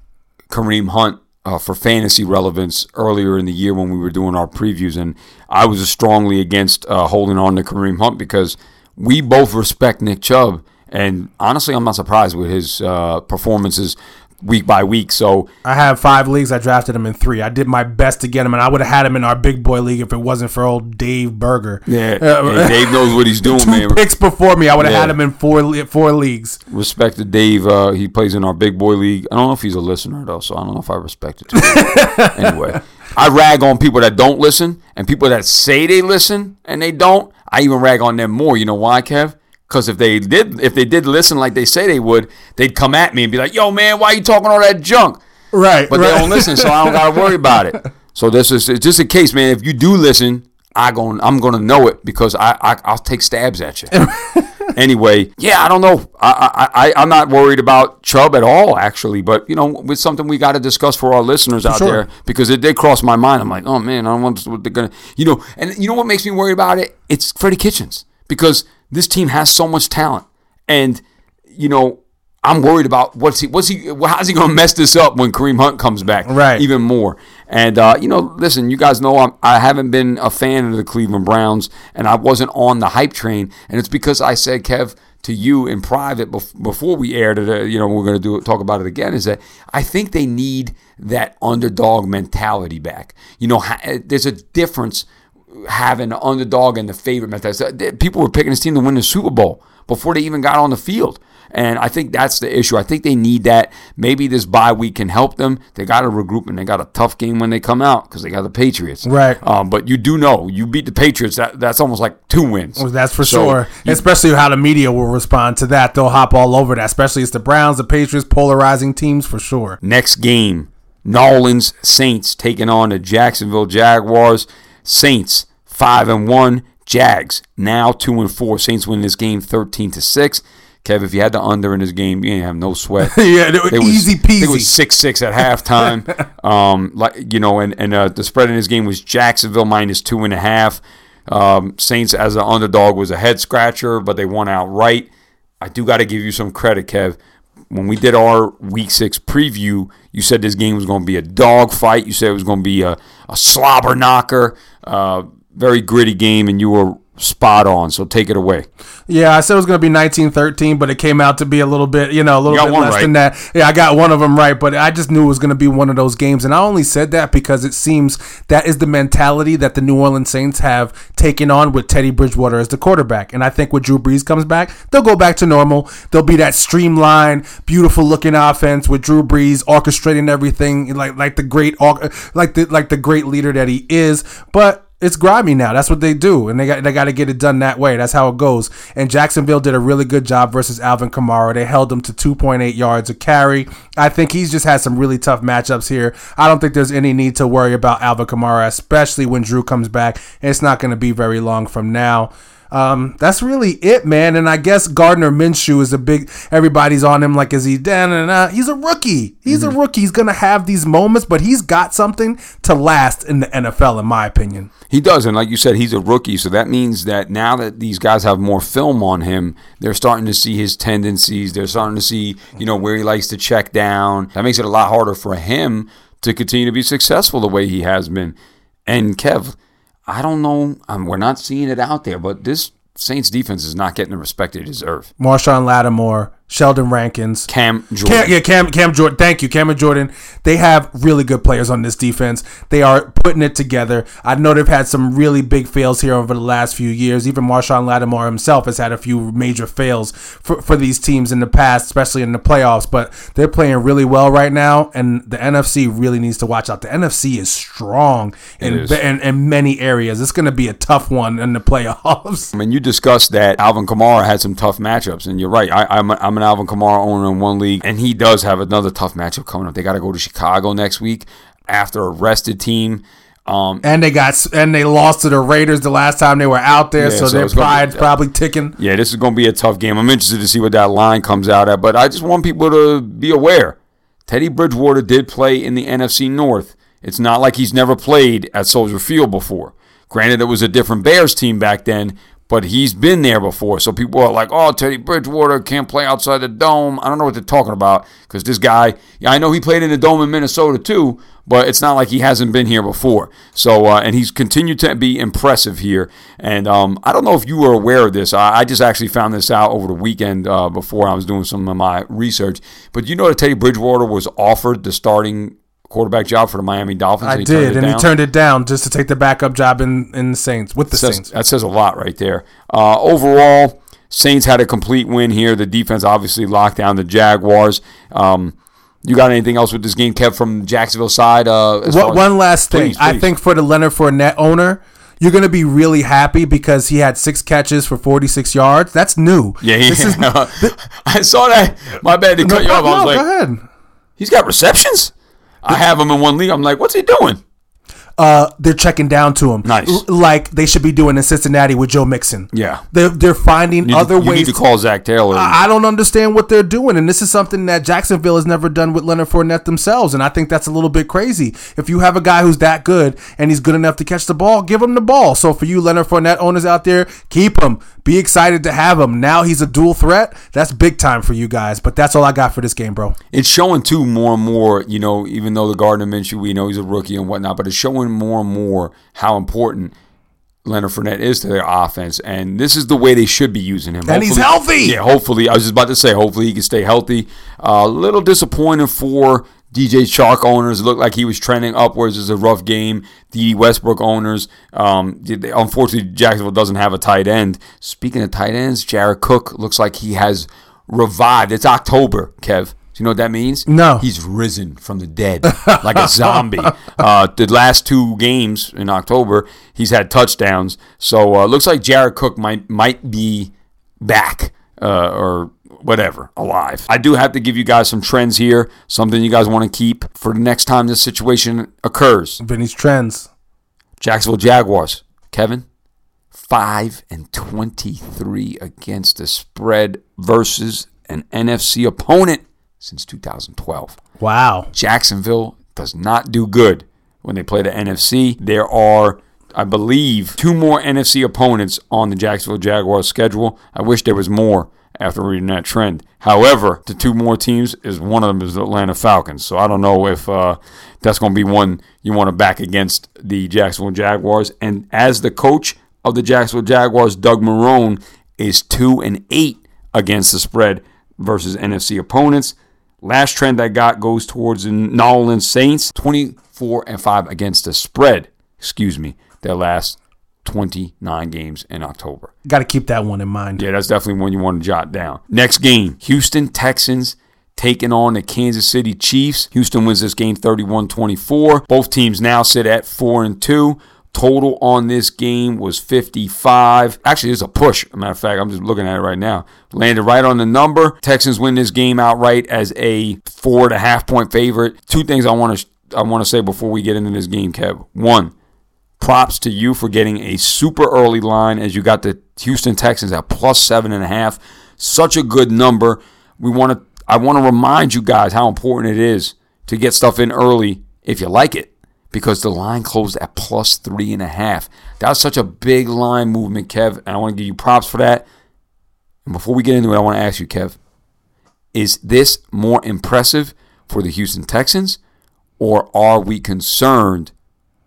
Kareem Hunt uh, for fantasy relevance earlier in the year when we were doing our previews, and I was strongly against uh, holding on to Kareem Hunt because we both respect Nick Chubb, and honestly, I'm not surprised with his uh, performances week by week. So I have five leagues. I drafted him in three. I did my best to get him, and I would have had him in our big boy league if it wasn't for old Dave Berger. yeah, Uh, Dave knows what he's doing, Two man. picks before me, I would have Yeah. had him in four four leagues. Respect to Dave. Uh, he plays in our big boy league. I don't know if he's a listener though, so I don't know if I respect it. Anyway, I rag on people that don't listen and people that say they listen and they don't. I even rag on them more. You know why, Kev? Because if they did, if they did listen like they say they would, they'd come at me and be like, "Yo, man, why you talking all that junk?" Right, But right. they don't listen, so I don't gotta worry about it. So this is it's just a case, man. If you do listen, I gon' I'm gonna know it because I, I I'll take stabs at you. anyway, yeah, I don't know. I, I, I I'm not worried about Chubb at all, actually. But you know, it's something we got to discuss for our listeners out sure. there because it did cross my mind. I'm like, oh man, I don't want what they're gonna, you know. And you know what makes me worry about it? It's Freddie Kitchens because this team has so much talent, and you know. I'm worried about what's he, what's he, how's he going to mess this up when Kareem Hunt comes back, Right. Even more, and uh, you know, listen, you guys know I'm, I haven't been a fan of the Cleveland Browns, and I wasn't on the hype train, and it's because I said, Kev, to you in private before we aired it, uh, you know, we're going to do talk about it again, is that I think they need that underdog mentality back. You know, there's a difference having an underdog and the favorite mentality. People were picking this team to win the Super Bowl before they even got on the field. And I think that's the issue. I think they need that. Maybe this bye week can help them. They got to regroup and they got a tough game when they come out because they got the Patriots. Right. Um, but you do know you beat the Patriots. That that's almost like two wins. Well, That's for So, sure. you- Especially how the media will respond to that. They'll hop all over that. Especially it's the Browns, the Patriots, polarizing teams for sure. Next game, Nolans Saints taking on the Jacksonville Jaguars. Saints five and one. Jags now two and four. Saints win this game thirteen to six. Kev, if you had the under in this game, you didn't have no sweat. Yeah, they were It was- easy think It was six six at halftime. um, like you know, and and uh, the spread in this game was Jacksonville minus two and a half. Um, Saints as an underdog was a head scratcher, but they won outright. I do got to give you some credit, Kev. When we did our Week Six preview, you said this game was going to be a dog fight. You said it was going to be a, a slobber knocker, uh, very gritty game, and you were spot on. So take it away. Yeah, I said it was going to be 1913, but it came out to be a little bit, you know, a little bit less right. than that. Yeah, I got one of them right, but I just knew it was going to be one of those games. And I only said that because it seems that is the mentality that the New Orleans Saints have taken on with Teddy Bridgewater as the quarterback. And I think when Drew Brees comes back, they'll go back to normal. They'll be that streamlined, beautiful looking offense with Drew Brees orchestrating everything like like the great like the like the great leader that he is. But it's grimy now. That's what they do, and they got they got to get it done that way. That's how it goes. And Jacksonville did a really good job versus Alvin Kamara. They held him to 2.8 yards a carry. I think he's just had some really tough matchups here. I don't think there's any need to worry about Alvin Kamara, especially when Drew comes back. It's not going to be very long from now. Um, that's really it, man. And I guess Gardner Minshew is a big. Everybody's on him like, is he? Da, da, da. He's a rookie. He's Mm-hmm. a rookie. He's gonna have these moments, but he's got something to last in the NFL, in my opinion. He does, and like you said, he's a rookie, so that means that now that these guys have more film on him, they're starting to see his tendencies. They're starting to see, you know, where he likes to check down. That makes it a lot harder for him to continue to be successful the way he has been. And Kev, I don't know, um, we're not seeing it out there, but this Saints defense is not getting the respect they deserve. Marshon Lattimore, Sheldon Rankins, Cam Jordan. Cam, yeah, Cam, Cam Jordan. Thank you, Cameron Jordan. They have really good players on this defense. They are putting it together. I know they've had some really big fails here over the last few years. Even Marshon Lattimore himself has had a few major fails for, for these teams in the past, especially in the playoffs. But they're playing really well right now, and the NFC really needs to watch out. The NFC is strong in, is. in, in many areas. It's going to be a tough one in the playoffs. I mean, you discussed that Alvin Kamara had some tough matchups, and you're right. I, I'm, I'm Alvin Kamara owner in one league, and he does have another tough matchup coming up. They got to go to Chicago next week after a rested team. Um, And they got and they lost to the Raiders the last time they were out there, Yeah, so, so their gonna be- pride's probably ticking. yeah, this is going to be a tough game. I'm interested to see what that line comes out at, but I just want people to be aware. Teddy Bridgewater did play in the NFC North. It's not like he's never played at Soldier Field before. Granted, it was a different Bears team back then, but he's been there before. So people are like, oh, Teddy Bridgewater can't play outside the dome. I don't know what they're talking about because this guy, I know he played in the dome in Minnesota too, but it's not like he hasn't been here before. So, uh, and he's continued to be impressive here. And um, I don't know if you were aware of this. I, I just actually found this out over the weekend uh, before I was doing some of my research. But you know that Teddy Bridgewater was offered the starting quarterback job for the Miami Dolphins. I and did, and he turned it down just to take the backup job in in the Saints with the says, Saints. that says a lot right there. Uh, overall, Saints had a complete win here. The defense obviously locked down the Jaguars. Um, you got anything else with this game, Kev, from Jacksonville side? Uh, as far One, as- one last thing, Please, I think for the Leonard Fournette owner, you're going to be really happy because he had six catches for 46 yards. That's new. Yeah, he, this is I saw that. My bad to cut you off. I was like, go ahead. he's got receptions. I have him in one league. I'm like, what's he doing? Uh, they're checking down to him, Nice. L- like they should be doing in Cincinnati with Joe Mixon. Yeah. they're they're finding You, other you ways need to call Zac Taylor. I I don't understand what they're doing, and this is something that Jacksonville has never done with Leonard Fournette themselves, and I think that's a little bit crazy. If you have a guy who's that good and he's good enough to catch the ball, give him the ball. So for you Leonard Fournette owners out there, keep him. Be excited to have him. Now he's a dual threat. That's big time for you guys. But that's all I got for this game, bro. it's showing too more and more, you know, even though the Gardner Minshew, we know he's a rookie and whatnot, but it's showing more and more how important Leonard Fournette is to their offense. And this is the way they should be using him. And he's healthy! Yeah, hopefully. I was just about to say, hopefully he can stay healthy. Uh, a little disappointing for DJ Chark owners. Looked like he was trending upwards. It's a rough game. The Westbrook owners, um, unfortunately, Jacksonville doesn't have a tight end. Speaking of tight ends, Jared Cook looks like he has revived. It's October, Kev. Do you know what that means? No. He's risen from the dead like a zombie. Uh, the last two games in October, he's had touchdowns. So uh, looks like Jared Cook might might be back uh, or whatever alive. I do have to give you guys some trends here, something you guys want to keep for the next time this situation occurs. Vinny's trends. Jacksonville Jaguars, Kevin, five and twenty-three against the spread versus an NFC opponent since 2012. Wow. Jacksonville does not do good when they play the NFC. There are, I believe, two more NFC opponents on the Jacksonville Jaguars schedule. I wish there was more after reading that trend. However, the two more teams is one of them is the Atlanta Falcons. So I don't know if uh, that's going to be one you want to back against the Jacksonville Jaguars. And as the coach of the Jacksonville Jaguars, Doug Marrone is two and eight against the spread versus NFC opponents. Last trend I got goes towards the New Orleans Saints, 24 and 5 against the spread. Excuse me, their last 29 games in October. Got to keep that one in mind. Yeah, that's definitely one you want to jot down. Next game, Houston Texans taking on the Kansas City Chiefs. Houston wins this game 31-24. Both teams now sit at 4 and 2. Total on this game was 55. Actually, it's a push. As a matter of fact, I'm just looking at it right now. Landed right on the number. Texans win this game outright as a four and a half point favorite. Two things I want to I want to say before we get into this game, Kev. One, props to you for getting a super early line as you got the Houston Texans at plus seven and a half. Such a good number. We want to. I want to remind you guys how important it is to get stuff in early if you like it because the line closed at plus three and a half. That was such a big line movement, Kev, and I want to give you props for that. And before we get into it, I want to ask you, Kev, is this more impressive for the Houston Texans, or are we concerned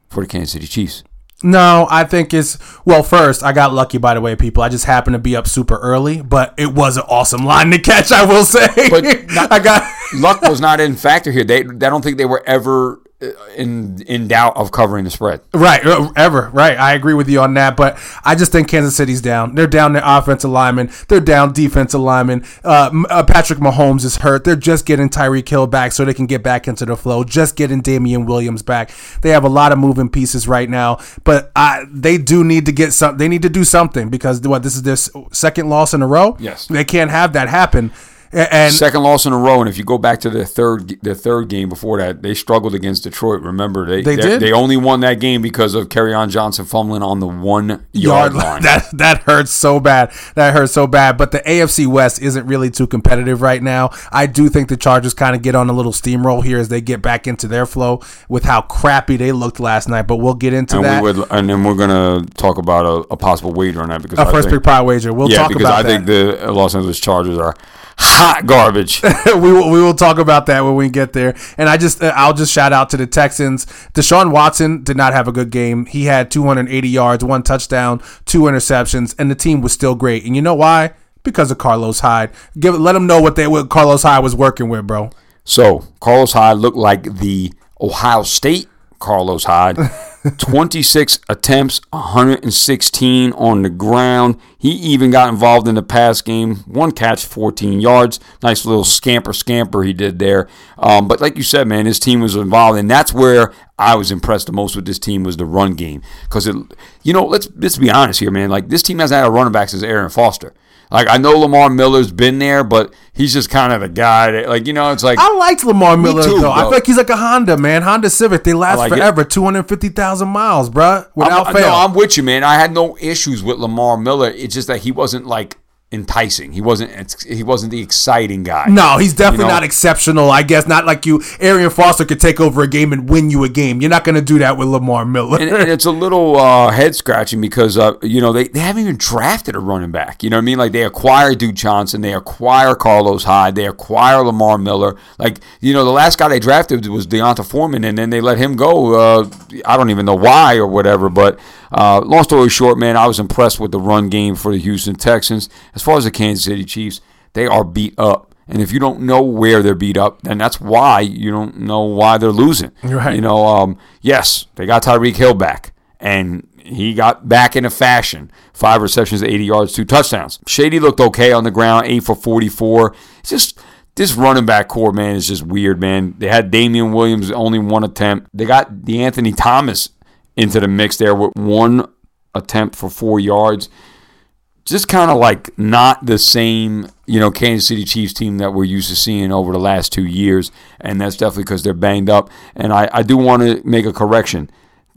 for the Kansas City Chiefs? No, I think it's well. First, I got lucky by the way, people. I just happened to be up super early, but it was an awesome line to catch. I will say, But not- I got Luck was not in factor here. They, I don't think they were ever in in doubt of covering the spread. Right, uh, ever. Right. I agree with you on that. But I just think Kansas City's down. They're down their offensive lineman. They're down defensive lineman. Uh, uh, Patrick Mahomes is hurt. They're just getting Tyreek Hill back so they can get back into the flow. Just getting Damien Williams back. They have a lot of moving pieces right now. But I, they do need to get some. They need to do something because what this is their second loss in a row. Yes. They can't have that happen. And Second loss in a row, and if you go back to the third the third game before that, they struggled against Detroit. Remember, they They did? they only won that game because of on Johnson fumbling on the one yard line. that that hurts so bad. That hurts so bad. But the AFC West isn't really too competitive right now. I do think the Chargers kind of get on a little steamroll here as they get back into their flow with how crappy they looked last night. But we'll get into and that. we would, and then we're gonna talk about a, a possible wager on that because a I first think- pick pie wager. We'll yeah, talk because about I that. think the Los Angeles Chargers are hot garbage. we will we will talk about that when we get there. And I just uh, I'll just shout out to the Texans. Deshaun Watson did not have a good game. He had 280 yards, one touchdown, two interceptions, and the team was still great. And you know why? Because of Carlos Hyde. Give let them know what they what Carlos Hyde was working with, bro. So Carlos Hyde looked like the Ohio State Carlos Hyde. 26 attempts, 116 on the ground. He even got involved in the pass game. One catch, 14 yards. Nice little scamper scamper he did there. Um, but like you said, man, his team was involved, and that's where I was impressed the most with this team was the run game. Because it, you know, let's let's be honest here, man. Like this team hasn't had a running back since Arian Foster. Like I know Lamar Miller's been there, but he's just kind of a guy that, like, you know, it's like I liked Lamar Miller too, though. I feel like he's like a Honda man, Honda Civic. They last like forever, 250,000 miles, bruh, without I'm, fail. No, I'm with you, man. I had no issues with Lamar Miller. It's just that he wasn't like enticing. He wasn't. it's- He wasn't the exciting guy. No, he's definitely You know? not exceptional. I guess not like you. Arian Foster could take over a game and win you a game. You're not going to do that with Lamar Miller. and, and it's a little uh, head scratching because uh, you know they, they haven't even drafted a running back. You know what I mean? Like they acquire Duke Johnson, they acquire Carlos Hyde, they acquire Lamar Miller. Like you know the last guy they drafted was D'Onta Foreman, and then they let him go. Uh, I don't even know why or whatever. But uh, long story short, man, I was impressed with the run game for the Houston Texans. As far as the Kansas City Chiefs, they are beat up. And if you don't know where they're beat up, then that's why you don't know why they're losing. Right. You know, um, yes, they got Tyreek Hill back, and he got back in a fashion. Five receptions, 80 yards, two touchdowns. Shady looked okay on the ground, eight for 44. It's just this running back core, man, is just weird, man. They had Damien Williams, only one attempt. They got the Anthony Thomas into the mix there with one attempt for four yards just kind of like not the same, you know, Kansas City Chiefs team that we're used to seeing over the last two years, and that's definitely because they're banged up. And I, I do want to make a correction.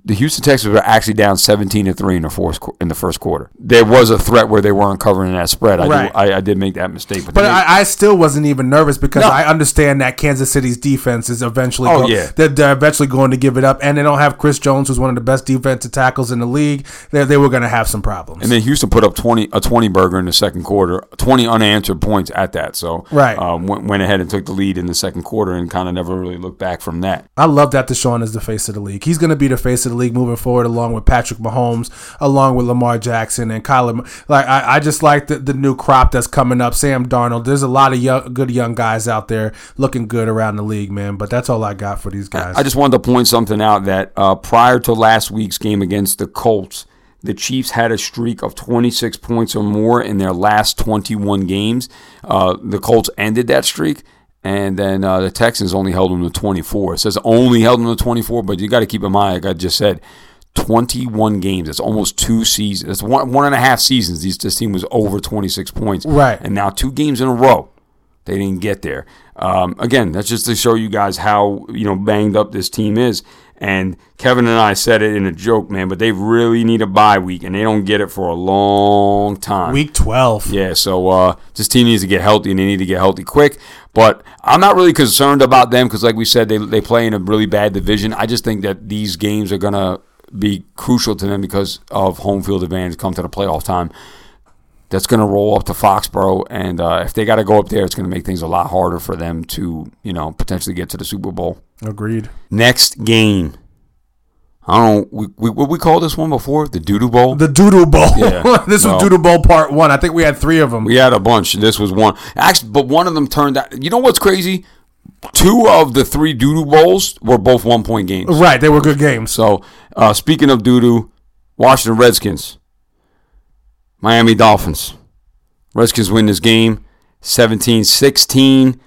The Houston Texans were actually down 17 to three in the fourth in the first quarter. There was a threat where they weren't covering that spread. I, Right. do, I, I did make that mistake, but, But I, I still wasn't even nervous because No. I understand that Kansas City's defense is eventually Oh, go- yeah. they're, they're eventually going to give it up, and they don't have Chris Jones, who's one of the best defensive tackles in the league. They, they were going to have some problems. And then Houston put up twenty a twenty burger in the second quarter, twenty unanswered points at that. So Right. um, went, went ahead and took the lead in the second quarter and kind of never really looked back from that. I love that Deshaun is the face of the league. He's going to be the face of the league moving forward, along with Patrick Mahomes, along with Lamar Jackson and Kyler. Like I, I just like the, the new crop that's coming up. Sam Darnold. There's a lot of young, good young guys out there looking good around the league, man. But that's all I got for these guys. I just wanted to point something out that uh, prior to last week's game against the Colts, the Chiefs had a streak of 26 points or more in their last 21 games. Uh, the Colts ended that streak, and then uh, the Texans only held them to 24. It says only held them to 24, but you got to keep in mind, like I just said, 21 games. That's almost two seasons. That's one one and a half seasons. These this team was over 26 points. Right. And now two games in a row, they didn't get there. Um, again, that's just to show you guys how you know banged up this team is. And Kevin and I said it in a joke, man, but they really need a bye week, and they don't get it for a long time. Week 12. Yeah, so uh, this team needs to get healthy, and they need to get healthy quick. But I'm not really concerned about them because, like we said, they they play in a really bad division. I just think that these games are gonna be crucial to them because of home field advantage come to the playoff time. That's going to roll up to Foxborough, and uh, if they got to go up there, it's going to make things a lot harder for them to, you know, potentially get to the Super Bowl. Agreed. Next game, I don't know we, we, what we called this one before, the Doodoo Bowl. The Doodle Bowl. Yeah. this No. was Doodle Bowl part one. I think we had three of them. We had a bunch. This was one. Actually, but one of them turned out. You know what's crazy? Two of the three doodoo bowls were both one point games. Right. They were good games. So, uh, speaking of doodoo, Washington Redskins, Miami Dolphins. Redskins win this game 17 16.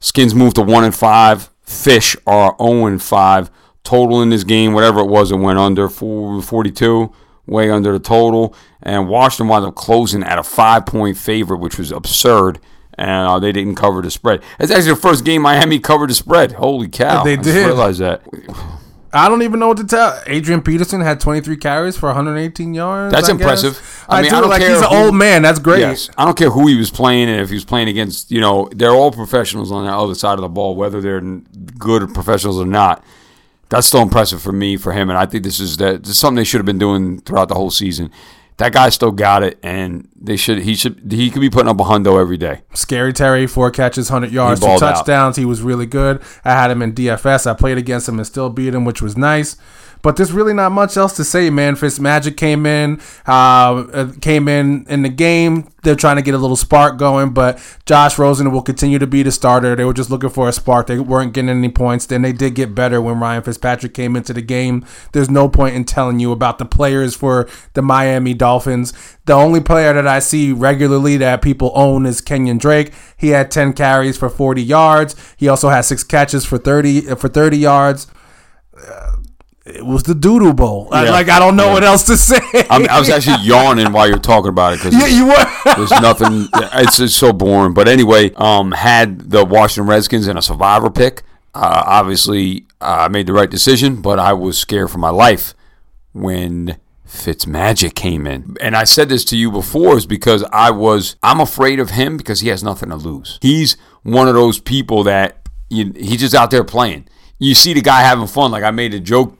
Skins move to 1 and 5. Fish are 0 and 5. Total in this game, whatever it was, it went under four- 42, way under the total. And Washington wound up closing at a five point favorite, which was absurd. And uh, they didn't cover the spread. It's actually the first game Miami covered the spread. Holy cow. They did. realized that. I don't even know what to tell. Adrian Peterson had 23 carries for 118 yards. That's I guess. impressive. I I, mean, do I don't like care he's an old man. That's great. Yes, I don't care who he was playing and if he was playing against. You know, they're all professionals on the other side of the ball, whether they're good professionals or not. That's still impressive for me, for him, and I think this is that this is something they should have been doing throughout the whole season. That guy still got it, and they should. He should. He could be putting up a hundo every day. Scary Terry, four catches, 100 yards, two balled out. touchdowns. He was really good. I had him in DFS. I played against him and still beat him, which was nice. But there's really not much else to say, man. Fitzmagic came in, uh, uh, came in in the game. They're trying to get a little spark going, but Josh Rosen will continue to be the starter. They were just looking for a spark. They weren't getting any points. Then they did get better when Ryan Fitzpatrick came into the game. There's no point in telling you about the players for the Miami Dolphins. The only player that I see regularly that people own is Kenyan Drake. He had 10 carries for 40 yards. He also had six catches for 30 uh, for 30 yards. Uh, it was the Doodle Bowl. I- like I don't know what else to say. I, mean, I was actually yawning while you're talking about it because yeah, you were. There's nothing. It's just so boring. But anyway, um, had the Washington Redskins in a survivor pick. Uh, obviously, uh, I made the right decision, but I was scared for my life when Fitzmagic came in. And I said this to you before is because I was I'm afraid of him because he has nothing to lose. He's one of those people that you, he's just out there playing. You see the guy having fun. Like I made a joke.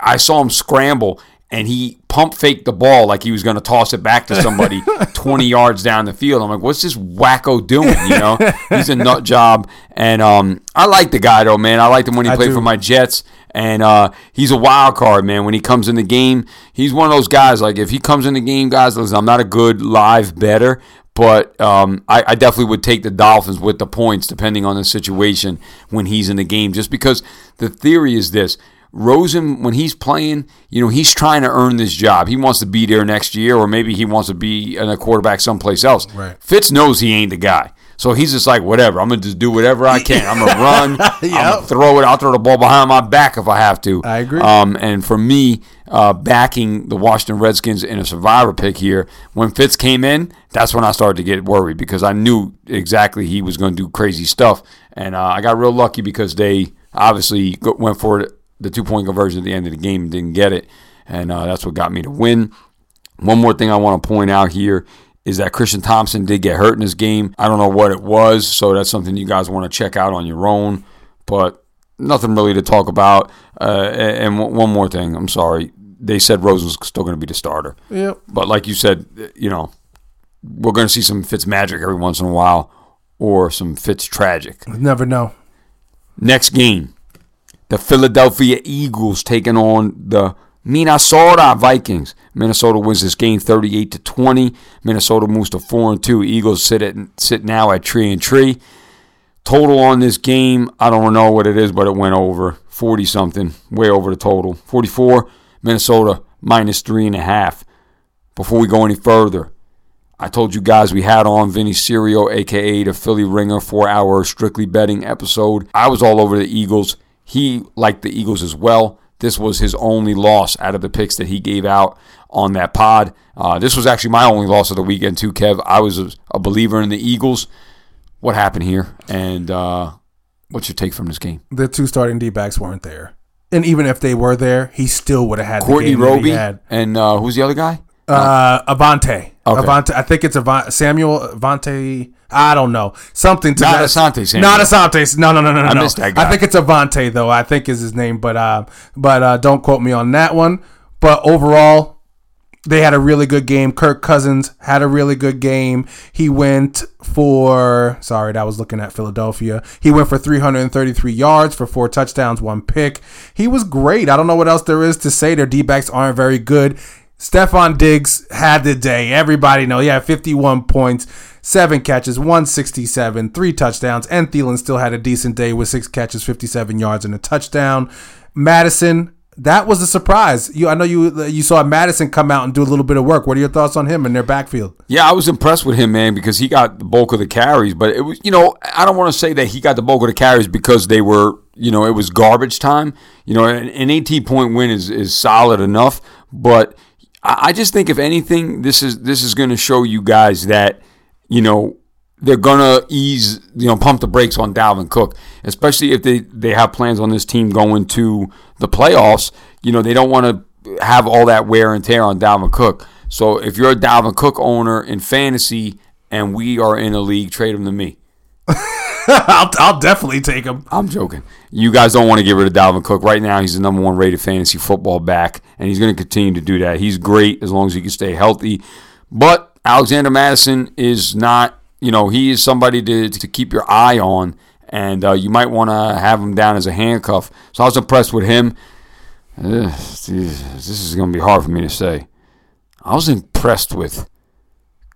I saw him scramble and he pump faked the ball like he was going to toss it back to somebody 20 yards down the field. I'm like, what's this wacko doing? You know, he's a nut job. And um, I like the guy though, man. I liked him when he I played do. for my Jets. And uh, he's a wild card, man. When he comes in the game, he's one of those guys. Like if he comes in the game, guys, listen, I'm not a good live better, but um, I, I definitely would take the Dolphins with the points, depending on the situation when he's in the game. Just because the theory is this: Rosen, when he's playing, you know, he's trying to earn this job. He wants to be there next year, or maybe he wants to be a quarterback someplace else. Right. Fitz knows he ain't the guy. So he's just like, whatever. I'm gonna just do whatever I can. I'm gonna run. I'm gonna throw it. I'll throw the ball behind my back if I have to. I agree. Um, and for me, uh, backing the Washington Redskins in a survivor pick here, when Fitz came in, that's when I started to get worried because I knew exactly he was going to do crazy stuff, and uh, I got real lucky because they obviously went for it, the two point conversion at the end of the game didn't get it, and uh, that's what got me to win. One more thing I want to point out here is that Christian Thompson did get hurt in this game. I don't know what it was, so that's something you guys want to check out on your own. But nothing really to talk about. Uh, and one more thing, I'm sorry. They said Rose was still going to be the starter. Yep. But like you said, you know, we're going to see some Fitz magic every once in a while or some Fitz tragic. Never know. Next game, the Philadelphia Eagles taking on the Minnesota Vikings. Minnesota wins this game 38 to 20. Minnesota moves to 4 and 2. Eagles sit at sit now at 3 and 3. Total on this game, I don't know what it is, but it went over 40 something, way over the total. 44. Minnesota minus three and a half. Before we go any further, I told you guys we had on Vinny Serio, aka the Philly Ringer, for our strictly betting episode. I was all over the Eagles. He liked the Eagles as well. this was his only loss out of the picks that he gave out on that pod. Uh, this was actually my only loss of the weekend too, Kev. I was a, a believer in the Eagles. What happened here? And uh, what's your take from this game? The two starting D backs weren't there, and even if they were there, he still would have had Courtney the game that he Roby had. and uh, who's the other guy? Uh, Avante. Okay. Avante. I think it's Avant- Samuel Avante. I don't know. Something to Not that. Asante Samuel. Not Asante. No, no, no, no, no. I missed that guy. I think it's Avante though. I think is his name, but uh, but uh, don't quote me on that one. But overall, they had a really good game. Kirk Cousins had a really good game. He went for sorry, that was looking at Philadelphia. He went for 333 yards for four touchdowns, one pick. He was great. I don't know what else there is to say. Their D backs aren't very good. Stefon Diggs had the day. Everybody know he had 51 points, seven catches, 167, three touchdowns, and Thielen still had a decent day with six catches, 57 yards, and a touchdown. Mattison, that was a surprise. You, I know you you saw Mattison come out and do a little bit of work. What are your thoughts on him and their backfield? Yeah, I was impressed with him, man, because he got the bulk of the carries. But it was, you know, I don't want to say that he got the bulk of the carries because they were, you know, it was garbage time. You know, an, an 18 point win is is solid enough, but I, just think if anything, this is this is going to show you guys that, you know, they're gonna ease, you know, pump the brakes on Dalvin Cook, especially if they they have plans on this team going to the playoffs. You know, they don't want to have all that wear and tear on Dalvin Cook. So if you're a Dalvin Cook owner in fantasy and we are in a league, trade him to me. I'll, I'll definitely take him. I'm joking. You guys don't want to get rid of Dalvin Cook right now. He's the number one rated fantasy football back, and he's going to continue to do that. He's great as long as he can stay healthy. But Alexander Mattison is not. You know, he is somebody to, to keep your eye on, and uh, you might want to have him down as a handcuff. So I was impressed with him. Ugh, this is going to be hard for me to say. I was impressed with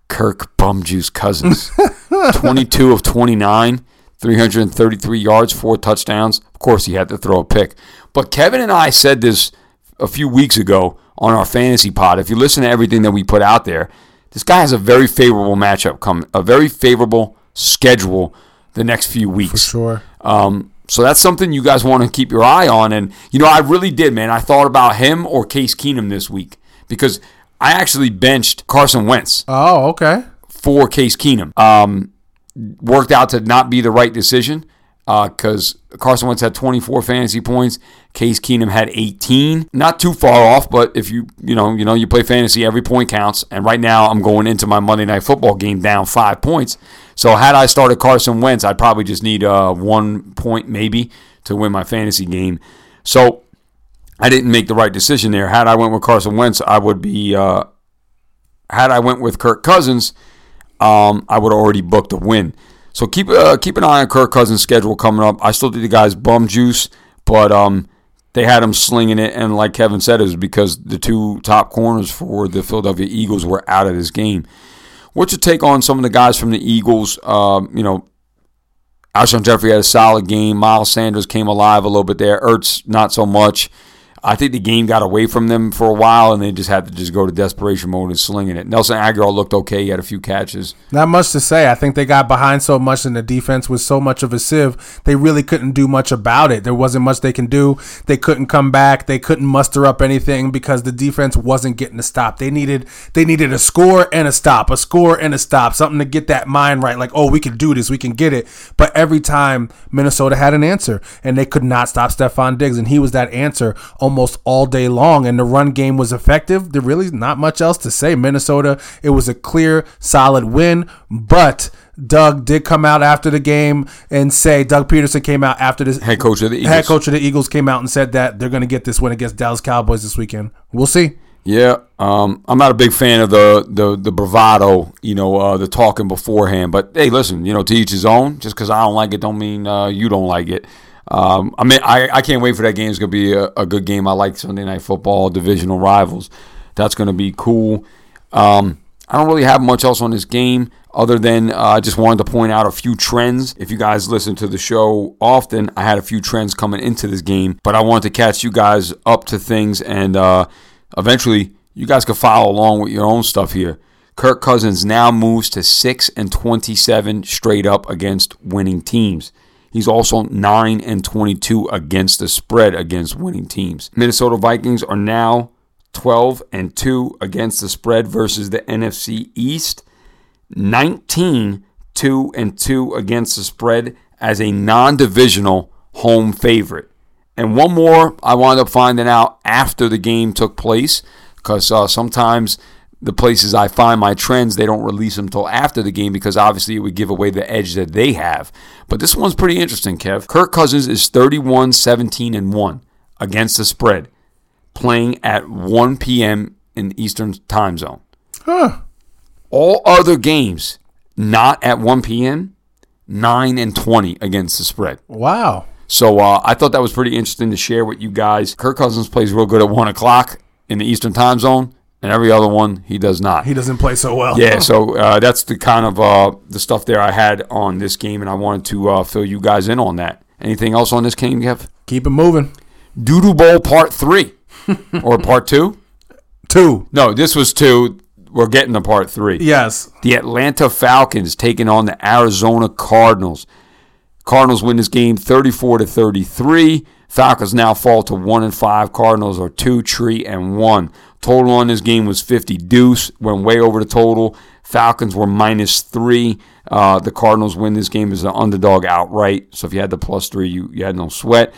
Kirk Bumjuice Cousins. 22 of 29, 333 yards, four touchdowns. Of course, he had to throw a pick. But Kevin and I said this a few weeks ago on our fantasy pod. If you listen to everything that we put out there, this guy has a very favorable matchup coming, a very favorable schedule the next few weeks. For sure. Um, so that's something you guys want to keep your eye on. And, you know, I really did, man. I thought about him or Case Keenum this week because I actually benched Carson Wentz Oh, okay. for Case Keenum. Um, worked out to not be the right decision because Carson Wentz had 24 fantasy points. Case Keenum had 18. Not too far off, but if you you know you know you play fantasy, every point counts. And right now, I'm going into my Monday Night Football game down five points. So had I started Carson Wentz, I'd probably just need uh, one point maybe to win my fantasy game. So I didn't make the right decision there. Had I went with Carson Wentz, I would be. Uh, had I went with Kirk Cousins, um, I would have already booked a win. So keep uh, keep an eye on Kirk Cousins' schedule coming up. I still think the guy's bum juice, but um, they had him slinging it, and like Kevin said, it was because the two top corners for the Philadelphia Eagles were out of this game. What's your take on some of the guys from the Eagles? Um, you know, Alshon Jeffery had a solid game. Miles Sanders came alive a little bit there. Ertz not so much. I think the game got away from them for a while, and they just had to just go to desperation mode and slinging it. Nelson Agholor looked okay; he had a few catches. Not much to say. I think they got behind so much, and the defense was so much of a sieve. They really couldn't do much about it. There wasn't much they can do. They couldn't come back. They couldn't muster up anything because the defense wasn't getting a stop. They needed they needed a score and a stop, a score and a stop, something to get that mind right. Like, oh, we can do this, we can get it. But every time Minnesota had an answer, and they could not stop Stefon Diggs, and he was that answer all day long. And the run game was effective. There really not much else to say. Minnesota, it was a clear, solid win, but. Doug did come out after the game and say Doug Pederson came out after this Head coach of the Eagles. head coach of the Eagles came out and said that they're going to get this win against Dallas Cowboys this weekend. We'll see. Yeah, um, I'm not a big fan of the the, the bravado, you know, uh, the talking beforehand. But hey, listen, you know, to each his own. Just because I don't like it, don't mean uh, you don't like it. Um, I mean, I, I can't wait for that game. It's gonna be a, a good game. I like Sunday Night Football, divisional rivals. That's gonna be cool. Um, I don't really have much else on this game other than uh, I just wanted to point out a few trends. If you guys listen to the show often, I had a few trends coming into this game, but I wanted to catch you guys up to things and uh, eventually you guys can follow along with your own stuff here. Kirk Cousins now moves to 6 and 27 straight up against winning teams. He's also 9 and 22 against the spread against winning teams. Minnesota Vikings are now 12 and 2 against the spread versus the NFC East. 19 2 and 2 against the spread as a non-divisional home favorite. And one more I wound up finding out after the game took place because uh, sometimes the places I find my trends, they don't release them until after the game because obviously it would give away the edge that they have. But this one's pretty interesting, Kev. Kirk Cousins is 31 17 and 1 against the spread, playing at 1 p.m. in Eastern time zone. Huh. All other games not at 1 p.m., 9 and 20 against the spread. Wow. So uh, I thought that was pretty interesting to share with you guys. Kirk Cousins plays real good at 1 o'clock in the Eastern time zone, and every other one he does not. He doesn't play so well. Yeah, so uh, that's the kind of uh, the stuff there I had on this game, and I wanted to uh, fill you guys in on that. Anything else on this game, Kev? Keep it moving. Doodoo Bowl Part 3 or Part 2? Two. No, this was 2. We're getting to Part 3. Yes. The Atlanta Falcons taking on the Arizona Cardinals. Cardinals win this game 34 to 33. Falcons now fall to 1 and 5. Cardinals are 2, three, and 1. Total on this game was 50 deuce. Went way over the total. Falcons were minus 3. Uh, the Cardinals win this game as an underdog outright. So if you had the plus 3, you, you had no sweat.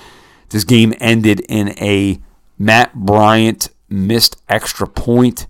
This game ended in a Matt Bryant missed extra point.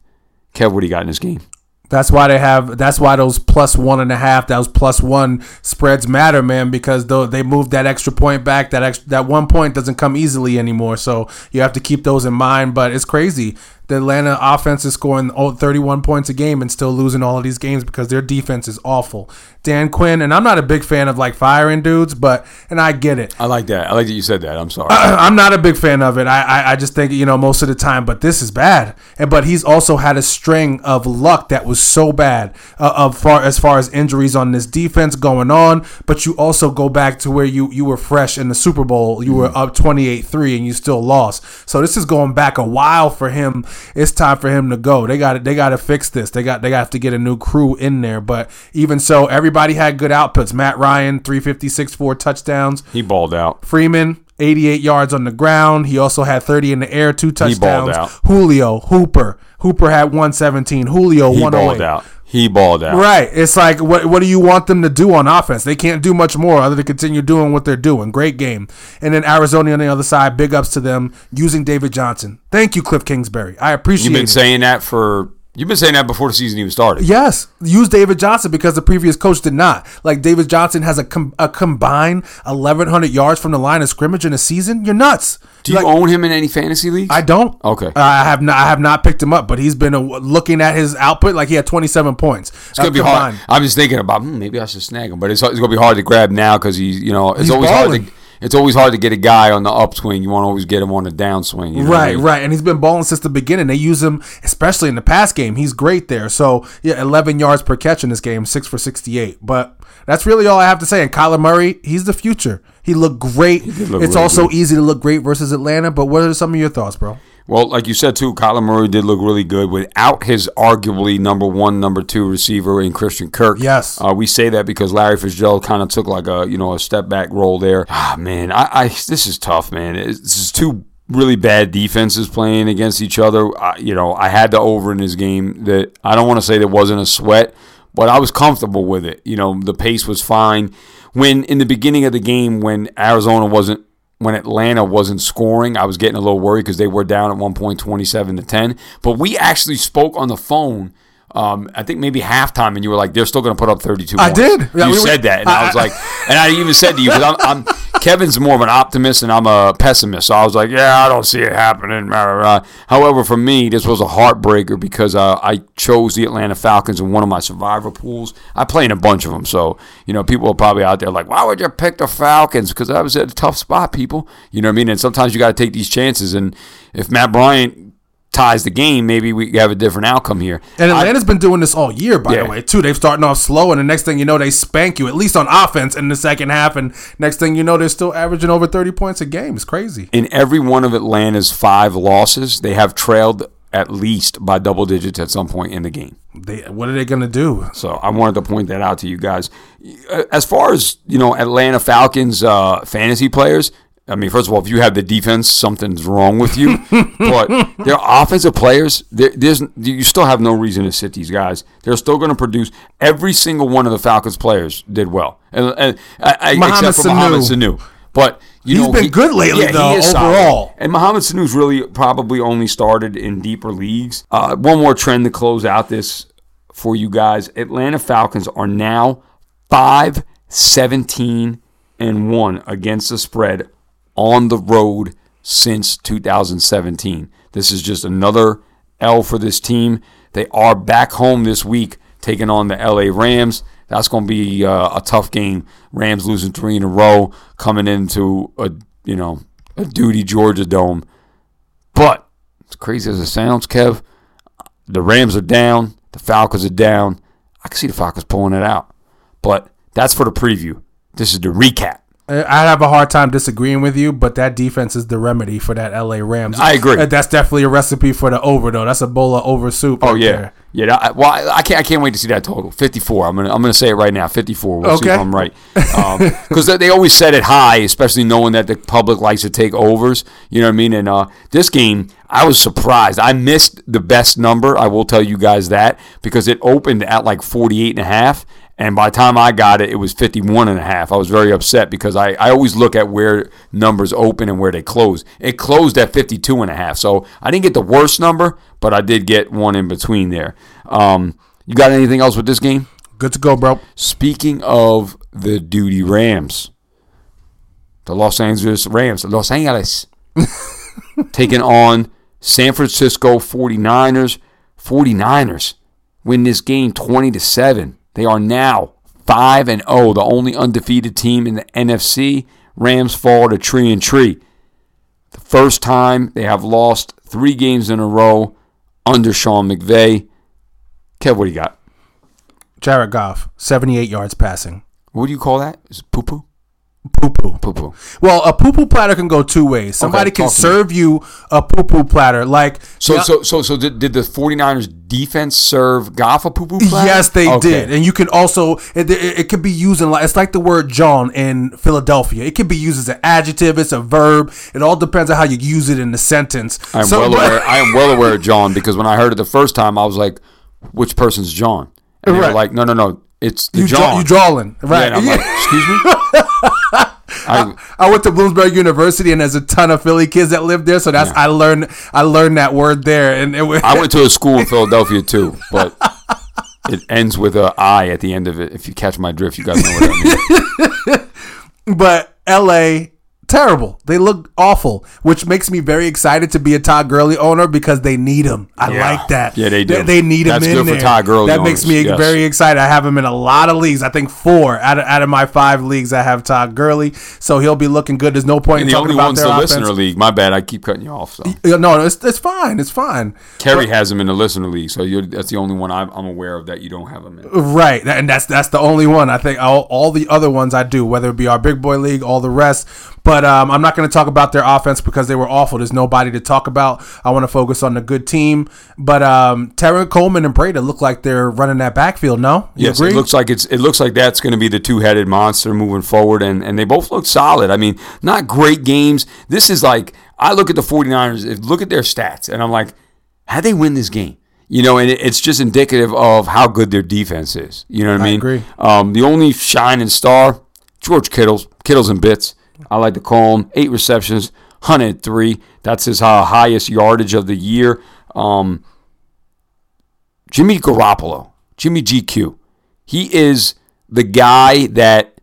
Kev, what do you got in this game? That's why they have. That's why those plus one and a half, those plus one spreads matter, man. Because though they moved that extra point back, that extra, that one point doesn't come easily anymore. So you have to keep those in mind. But it's crazy. The Atlanta offense is scoring 31 points a game and still losing all of these games because their defense is awful. Dan Quinn, and I'm not a big fan of like firing dudes, but and I get it. I like that. I like that you said that. I'm sorry. I'm not a big fan of it. I, I, I just think you know most of the time, but this is bad. And but he's also had a string of luck that was so bad uh, of far as far as injuries on this defense going on. But you also go back to where you you were fresh in the Super Bowl. You were up 28-3 and you still lost. So this is going back a while for him. It's time for him to go. They got they got to fix this. They got they got to get a new crew in there. But even so, everybody had good outputs. Matt Ryan 356 four touchdowns. he balled out. Freeman, 88 yards on the ground. He also had 30 in the air, two balled touchdowns. out. Julio, Hooper. Hooper had 117. Julio, He 108. balled out. He balled out. Right. It's like, what, what do you want them to do on offense? They can't do much more other than continue doing what they're doing. Great game. And then Arizona on the other side, big ups to them using David Johnson. Thank you, Kliff Kingsbury. I appreciate You've been it. saying that for. You've been saying that before the season even started. Yes, use David Johnson because the previous coach did not. Like David Johnson has a, com- a combined 1,100 yards from the line of scrimmage in a season. You're nuts. Do you Like, own him in any fantasy leagues? I don't. Okay. I have not. I have not picked him up, but he's been uh, looking at his output. Like he had 27 points. It's gonna be hard. I'm just thinking about hmm, maybe I should snag him, but it's, it's gonna be hard to grab now because he's you know it's He's always hard to it's always hard to get a guy on the upswing. You want to always get him on the downswing. You know what I Right, mean? right, and he's been balling since the beginning. They use him, especially in the pass game. He's great there. So yeah, 11 yards per catch in this game, six for 68. But that's really all I have to say. And Kyler Murray, he's the future. He looked great. did look it's really also good. easy to look great versus Atlanta. But what are some of your thoughts, bro? Well, like you said too, Kyler Murray did look really good without his arguably number one, number two receiver in Christian Kirk. Yes. uh, we say that because Larry Fitzgerald kind of took like a you know a step back role there. Ah, man, I, I this is tough, man. It's, this is two really bad defenses playing against each other. I, you know, I had the over in this game. That I don't want to say there wasn't a sweat, but I was comfortable with it. You know, the pace was fine. When in the beginning of the game, when Arizona wasn't when Atlanta wasn't scoring, I was getting a little worried because they were down at one point, twenty-seven to ten. But we actually spoke on the phone. Um, I think maybe halftime, and you were like, "They're still going to put up 32." I points." did. You said that, and I, I- was like, and I even said to you because I'm, I'm Kevin's more of an optimist and I'm a pessimist. So I was like, "Yeah, I don't see it happening." However, for me, this was a heartbreaker because uh, I chose the Atlanta Falcons in one of my survivor pools. I play in a bunch of them, so you know people are probably out there like, "Why would you pick the Falcons?" Because I was at a tough spot, people. You know what I mean? And sometimes you got to take these chances. And if Matt Bryant ties the game, maybe we have a different outcome here. And I- Atlanta's been doing this all year, by Yeah. the way, too. They've starting off slow, and the next thing you know, they spank you, at least on offense in the second half. And next thing you know, they're still averaging over 30 points a game. It's crazy. in every one of Atlanta's five losses, they have trailed at least by double digits at some point in the game. They, what are they going to do? So I wanted to point that out to you guys. As far as you know, Atlanta Falcons uh, fantasy players. I mean, first of all, if you have the defense, something's wrong with you. but their offensive players, there's you still have no reason to sit these guys. They're still going to produce. Every single one of the Falcons players did well, and, and I, I, except for Mohamed Sanu. Sanu. But you He's know, been good lately, he though, is solid. overall. And Mohamed Sanu's really probably only started in deeper leagues. Uh, one more trend to close out this for you guys. Atlanta Falcons are now 5 17 and 1 against the spread on the road since 2017. This is just another L for this team. They are back home this week taking on the LA Rams. That's going to be uh, a tough game. Rams losing three in a row, coming into a you know a duty Georgia dome. But as crazy as it sounds, Kev, the Rams are down, the Falcons are down. I can see the Falcons pulling it out. But that's for the preview. This is the recap. I I have a hard time disagreeing with you, but that defense is the remedy for that LA Rams. I agree. Uh, That's definitely a recipe for the over, though. That's a bowl of over soup. Oh right yeah, there. yeah. that- well, I, I can't. I can't wait to see that total. Fifty-four. I'm gonna. I'm gonna say it right now. Fifty-four. We'll see Okay. if I'm right. Because they, they always set it high, especially knowing that the public likes to take overs. You know what I mean? And uh, this game, I was surprised. I missed the best number. I will tell you guys that because it opened at like 48 and a half. And by the time I got it, it was 51 and a half. I was very upset because I, I always look at where numbers open and where they close. It closed at 52 and a half. So I didn't get the worst number, but I did get one in between there. Um, you got anything else with this game? Good to go, bro. Speaking of the duty Rams, the Los Angeles Rams, Los Angeles, taking on San Francisco 49ers. 49ers win this game 20 to 7. They are now 5 and 0, the only undefeated team in the NFC. Rams fall to tree and tree. The first time they have lost 3 games in a row under Sean McVay. Kev, what do you got? Jared Goff, 78 yards passing. What do you call that? Is it poo poo? Poo poo. Poo poo. Well, a poo poo platter can go two ways. Somebody can talk me. serve you a poo poo platter. Like, So, Yeah, so, so, so did, did the 49ers defense serve Goff a poo poo platter? Yes, they Okay. did, and you can also it, it, it could be used in like it's like the word John in Philadelphia. It could be used as an adjective, it's a verb. It all depends on how you use it in the sentence. I'm So- well aware. I am well aware of John because when I heard it the first time, I was like, "Which person's John?" And they were Right. like, "No, no, no, it's the you John." draw, you drawing, Yeah, right? and I'm like, "Excuse me." I, I went to Bloomsburg University, and there's a ton of Philly kids that live there. So that's I learned I learned that word there, and it was, I went to a school in Philadelphia too, but it ends with a I at the end of it. If you catch my drift, you guys know what I mean. but L.A. terrible. They look awful, which makes me very excited to be a Todd Gurley owner because they need him. I Yeah. like that. Yeah, they do. They, need him That's in good for there. Todd Gurley That makes me yes. very excited. I have him in a lot of leagues. I think four out of, out of my five leagues. I have Todd Gurley, so he'll be looking good. There's no point And in the talking only about one's their the offense. listener league. My bad. I keep cutting you off. So. Yeah, No, it's, it's fine. It's fine. Kerry has him in the listener league, so you're, that's the only one I'm, I'm aware of that you don't have him in. Right, and that's that's the only one. I think all, all the other ones I do, whether it be our big boy league, all the rest. But um, I'm not going to talk about their offense because they were awful. There's nobody to talk about. I want to focus on the good team. But um, Tevin Coleman and Breida look like they're running that backfield. No, you Yes, agree? it looks like it's it looks like that's going to be the two headed monster moving forward, and and they both look solid. I mean, not great games. This is like I look at the 49ers, if- look at their stats, and I'm like, how they win this game? You know, and it's just indicative of how good their defense is. You know what I I mean? agree. Um, the only shining star, George Kittle's Kittle's and bits. I like to call him eight receptions, 103. That's his uh, highest yardage of the year. Um, Jimmy Garoppolo, Jimmy GQ. He is the guy that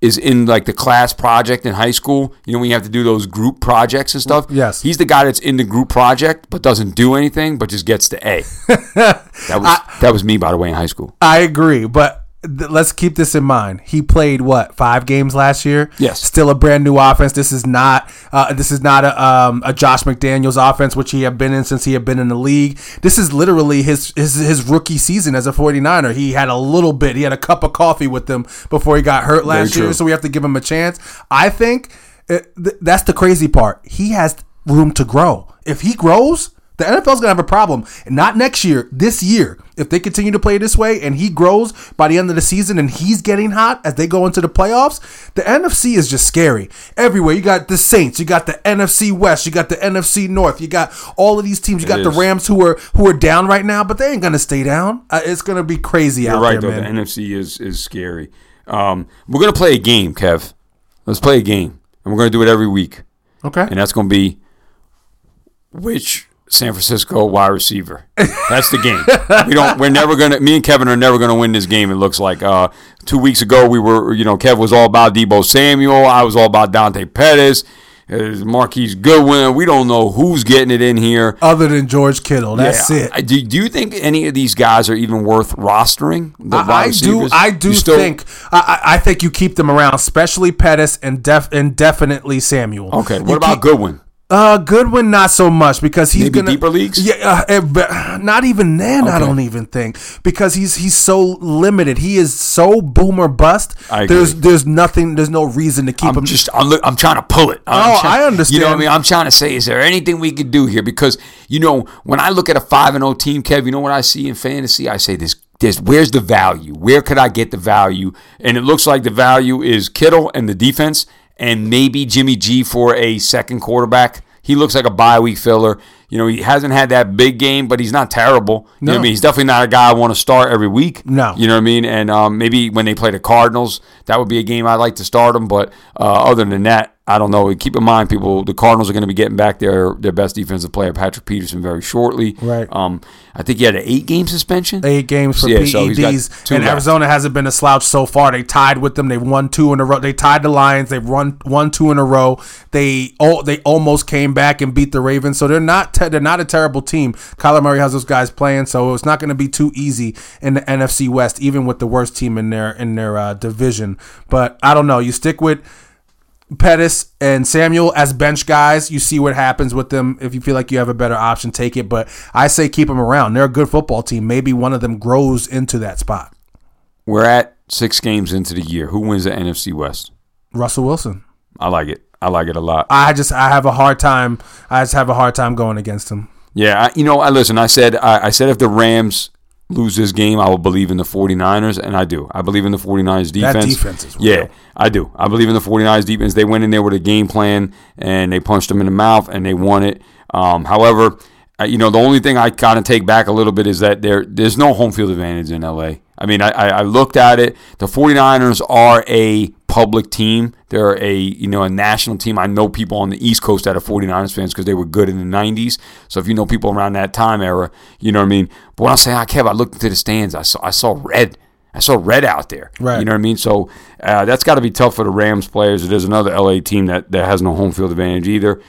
is in like the class project in high school. You know when you have to do those group projects and stuff. Yes. he's the guy that's in the group project but doesn't do anything, but just gets the A. that was that was me by the way in high school. I agree, but th- let's keep this in mind. He played what five games last year. Yes. still a brand new offense. This is not uh, this is not a, um, a Josh McDaniels offense, which he had been in since he had been in the league. This is literally his his, his rookie season as a 49er. He had a little bit. He had a cup of coffee with them before he got hurt last year. So we have to give him a chance. I think uh, th- that's the crazy part. He has room to grow. If he grows. The NFL's gonna have a problem. Not next year, this year. If they continue to play this way and he grows by the end of the season and he's getting hot as they go into the playoffs, the NFC is just scary. Everywhere. You got the Saints, you got the NFC West, you got the NFC North, you got all of these teams. You got the. Rams who are who are down right now, but they ain't gonna stay down. Uh, it's gonna be crazy You're out right, there, though. man. The NFC is is scary. Um, we're gonna play a game, Kev. Let's play a game, and we're gonna do it every week, okay. and that's gonna be which San Francisco wide receiver. That's the game. we don't. We're never gonna. Me and Kevin are never gonna win this game. It looks like. Uh, two weeks ago, we were. You know, Kev was all about Deebo Samuel. I was all about Dante Pettis. Uh, Marquise Goodwin. We don't know who's getting it in here. Other than George Kittle, that's Yeah. it. Do, do you think any of these guys are even worth rostering? I, I do. I do still- think. I, I I think you keep them around, especially Pettis and def and definitely Samuel. Okay. You What about keep- Goodwin? Uh, Goodwin, not so much because he's Maybe gonna deeper leagues? Yeah, uh, eh, not even then. I don't even think because he's he's so limited. He is so boomer bust. There's there's nothing. There's no reason to keep I'm him. just I'm, look- I'm trying to pull it. I'm Oh, trying- I understand. You know what I mean? I'm trying to say, is there anything we could do here? Because you know, when I look at a five and zero team, Kev, you know what I see in fantasy? I say this. This, where's the value? Where could I get the value? And it looks like the value is Kittle and the defense, and maybe Jimmy G for a second quarterback. He looks like a bye week filler. You know, he hasn't had that big game, but he's not terrible. You know what I mean? He's definitely not a guy I want to start every week. No. You know what I mean? And um, maybe when they play the Cardinals, that would be a game I'd like to start him. But uh, other than that, I don't know. Keep in mind, people, the Cardinals are going to be getting back their their best defensive player, Patrick Peterson, very shortly. Right. Um, I think he had an eight game suspension. Eight games for Yeah, so PEDs, two and left. Arizona hasn't been a slouch so far. They tied with them. They've won two in a row. They tied the Lions. They've run one two in a row. They oh, they almost came back and beat the Ravens. So they're not te- they're not a terrible team. Kyler Murray has those guys playing, so it's not going to be too easy in the NFC West, even with the worst team in their in their uh, division. But I don't know. You stick with. Pettis and Samuel as bench guys, you see what happens with them. If you feel like you have a better option, take it. But I say keep them around. They're a good football team. Maybe one of them grows into that spot. We're at six games into the year. Who wins the NFC West? Russell Wilson. I like it. I like it a lot. I just I have a hard time. I just have a hard time going against him. Yeah, I, you know, I listen. I said, I, I said, if the Rams lose this game, I will believe in the 49ers, and I do. I believe in the 49ers That defense. defense is yeah. I do. I believe in the 49ers defense. They went in there with a game plan, and they punched them in the mouth, and they won it. Um, however, you know, the only thing I kind of take back a little bit is that there there's no home field advantage in LA. I mean, I, I I looked at it. The 49ers are a public team. They're a you know a national team. I know people on the East Coast that are 49ers fans because they were good in the 90s. So if you know people around that time era, you know what I mean. But when I say I Kev, I looked into the stands. I saw I saw red. I saw red out there. Right. You know what I mean? So uh, that's got to be tough for the Rams players. There's another LA team that, that has no home field advantage either.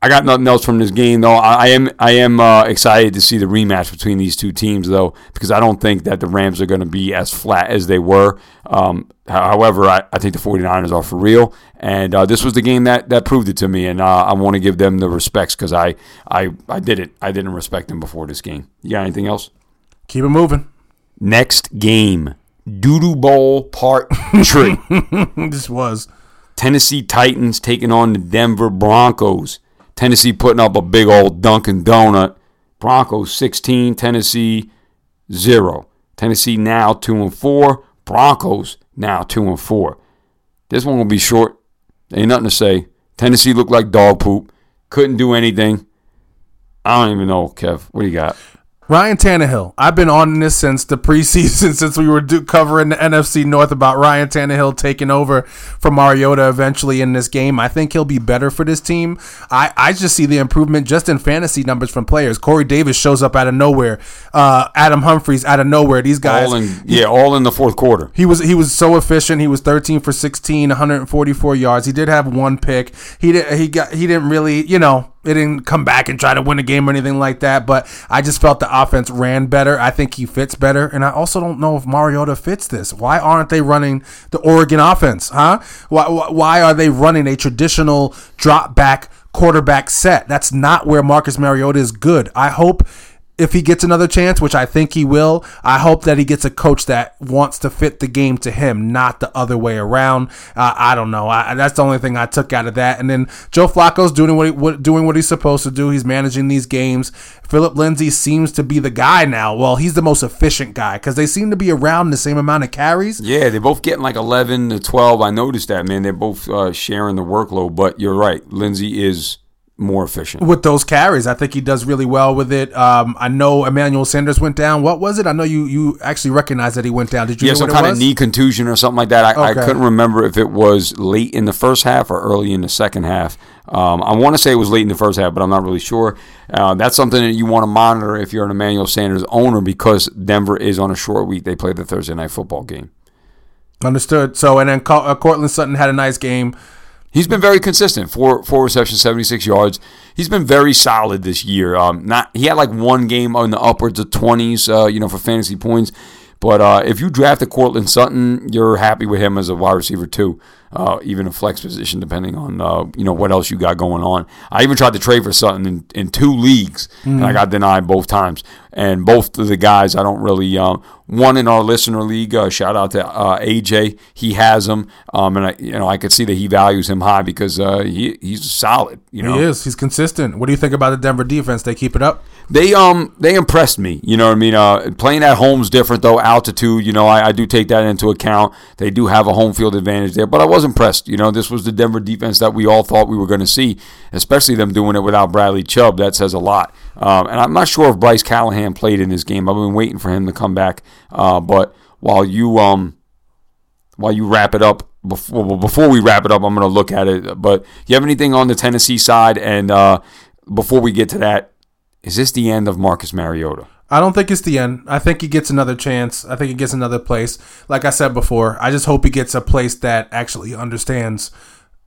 I got nothing else from this game though. I, I am I am uh, excited to see the rematch between these two teams though, because I don't think that the Rams are going to be as flat as they were. Um, however, I, I think the 49ers are for real, and uh, this was the game that, that proved it to me, and uh, I want to give them the respects because I, I I did it. I didn't respect them before this game. You got anything else? Keep it moving. Next game, Doodoo Bowl Part Three. this was Tennessee Titans taking on the Denver Broncos. Tennessee putting up a big old Dunkin' Donut. Broncos 16, Tennessee 0. Tennessee now 2 and 4. Broncos now 2 and 4. This one will be short. Ain't nothing to say. Tennessee looked like dog poop. Couldn't do anything. I don't even know, Kev. What do you got? Ryan Tannehill. I've been on this since the preseason, since we were do- covering the NFC North about Ryan Tannehill taking over for Mariota eventually in this game. I think he'll be better for this team. I, I just see the improvement just in fantasy numbers from players. Corey Davis shows up out of nowhere. Uh, Adam Humphries out of nowhere. These guys. All in, yeah, all in the fourth quarter. He was he was so efficient. He was 13 for 16, 144 yards. He did have one pick. He did he got he didn't really, you know, it didn't come back and try to win a game or anything like that, but I just felt the offense ran better. I think he fits better, and I also don't know if Mariota fits this. Why aren't they running the Oregon offense, huh? Why- why are they running a traditional drop back quarterback set? That's not where Marcus Mariota is good. I hope if he gets another chance, which I think he will, I hope that he gets a coach that wants to fit the game to him, not the other way around. Uh, I don't know. I, that's the only thing I took out of that. And then Joe Flacco's doing what, he, what doing what he's supposed to do. He's managing these games. Philip Lindsay seems to be the guy now. Well, he's the most efficient guy because they seem to be around the same amount of carries. Yeah, they're both getting like 11 to 12. I noticed that, man. They're both uh, sharing the workload, but you're right. Lindsay is more efficient. with those carries. I think he does really well with it. Um, I know Emmanuel Sanders went down. What was it? I know you you actually recognized that he went down. Did you Yeah, some kind of knee contusion or something like that. I, I couldn't remember if it was late in the first half or early in the second half. Um, I want to say it was late in the first half, but I'm not really sure. Uh, that's something that you want to monitor if you're an Emmanuel Sanders owner because Denver is on a short week. They play the Thursday night football game. Understood. So and then Co- uh, Courtland Sutton had a nice game. He's been very consistent. Four four receptions, seventy six yards. He's been very solid this year. Um, not he had like one game on the upwards of twenties, uh, you know, for fantasy points. But uh, if you drafted Courtland Sutton, you're happy with him as a wide receiver too, uh, even a flex position, depending on uh, you know what else you got going on. I even tried to trade for Sutton in, in two leagues, and I got denied both times. And both of the guys, I don't really. Um, one in our listener league, uh, shout out to uh, AJ. He has him, um, and I, you know I could see that he values him high because uh, he he's solid. You know, He is. He's consistent. What do you think about the Denver defense? They keep it up. they um they impressed me. You know what I mean? Uh, playing at home's different though. Altitude, you know, I, I do take that into account. They do have a home field advantage there, but I was impressed. You know, this was the Denver defense that we all thought we were going to see, especially them doing it without Bradley Chubb. That says a lot. Um, and I'm not sure if Bryce Callahan played in this game. I've been waiting for him to come back. Uh, but while you um while you wrap it up before before we wrap it up, I'm going to look at it. But you have anything on the Tennessee side? And uh, before we get to that, is this the end of Marcus Mariota? I don't think it's the end. I think he gets another chance. I think he gets another place. Like I said before, I just hope he gets a place that actually understands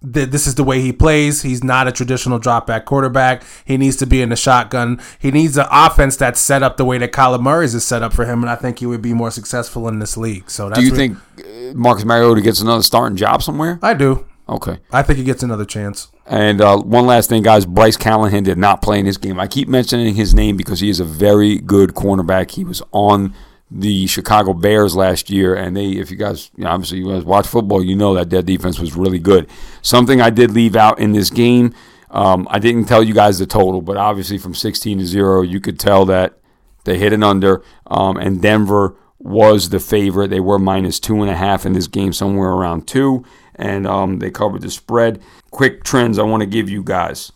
that this is the way he plays. He's not a traditional dropback quarterback. He needs to be in the shotgun. He needs an offense that's set up the way that Kyler Murray's is set up for him, and I think he would be more successful in this league. So that's Do you think uh, Marcus Mariota gets another starting job somewhere? I do. Okay. I think he gets another chance. And uh, one last thing, guys. Bryce Callahan did not play in this game. I keep mentioning his name because he is a very good cornerback. He was on the Chicago Bears last year, and they, if you guys, you know, obviously you guys watch football, you know that their defense was really good. Something I did leave out in this game, um, I didn't tell you guys the total, but obviously from 16 to zero, you could tell that they hit an under, um, and Denver was the favorite. They were minus two and a half in this game, somewhere around two, and um, they covered the spread. Quick trends I want to give you guys.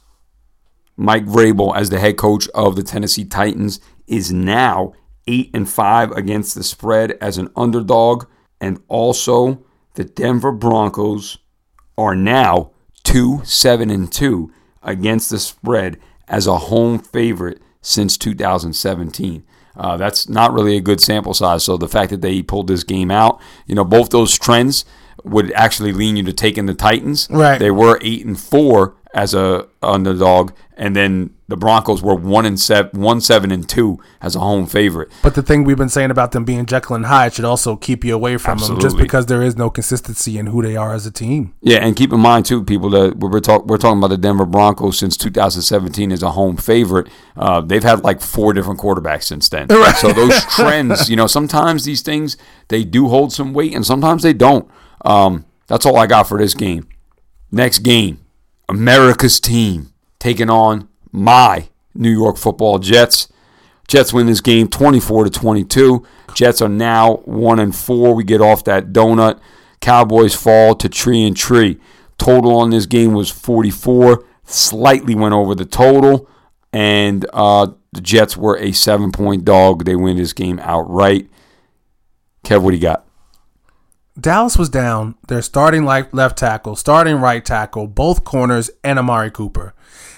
Mike Vrabel, as the head coach of the Tennessee Titans, is now eight and five against the spread as an underdog, and also the Denver Broncos are now two seven and two against the spread as a home favorite since 2017. Uh, that's not really a good sample size. So the fact that they pulled this game out, you know, both those trends would actually lean you to taking the Titans. Right. They were eight and four as a underdog, and then the Broncos were one and seven, one seven and two as a home favorite. But the thing we've been saying about them being Jekyll and Hyde should also keep you away from them, just because there is no consistency in who they are as a team. Yeah, and keep in mind too, people that we're talk, we're talking about the Denver Broncos since 2017 as a home favorite. Uh, they've had like four different quarterbacks since then. So those trends, you know, sometimes these things they do hold some weight, and sometimes they don't. Um, that's all I got for this game. Next game, America's team taking on my New York Football Jets. Jets win this game 24 to 22. Jets are now 1 and 4. We get off that donut. Cowboys fall to tree and tree. Total on this game was 44. Slightly went over the total. And uh, the Jets were a seven point dog. They win this game outright. Kev, what do you got? Dallas was down their starting left tackle, starting right tackle, both corners, and Amari Cooper.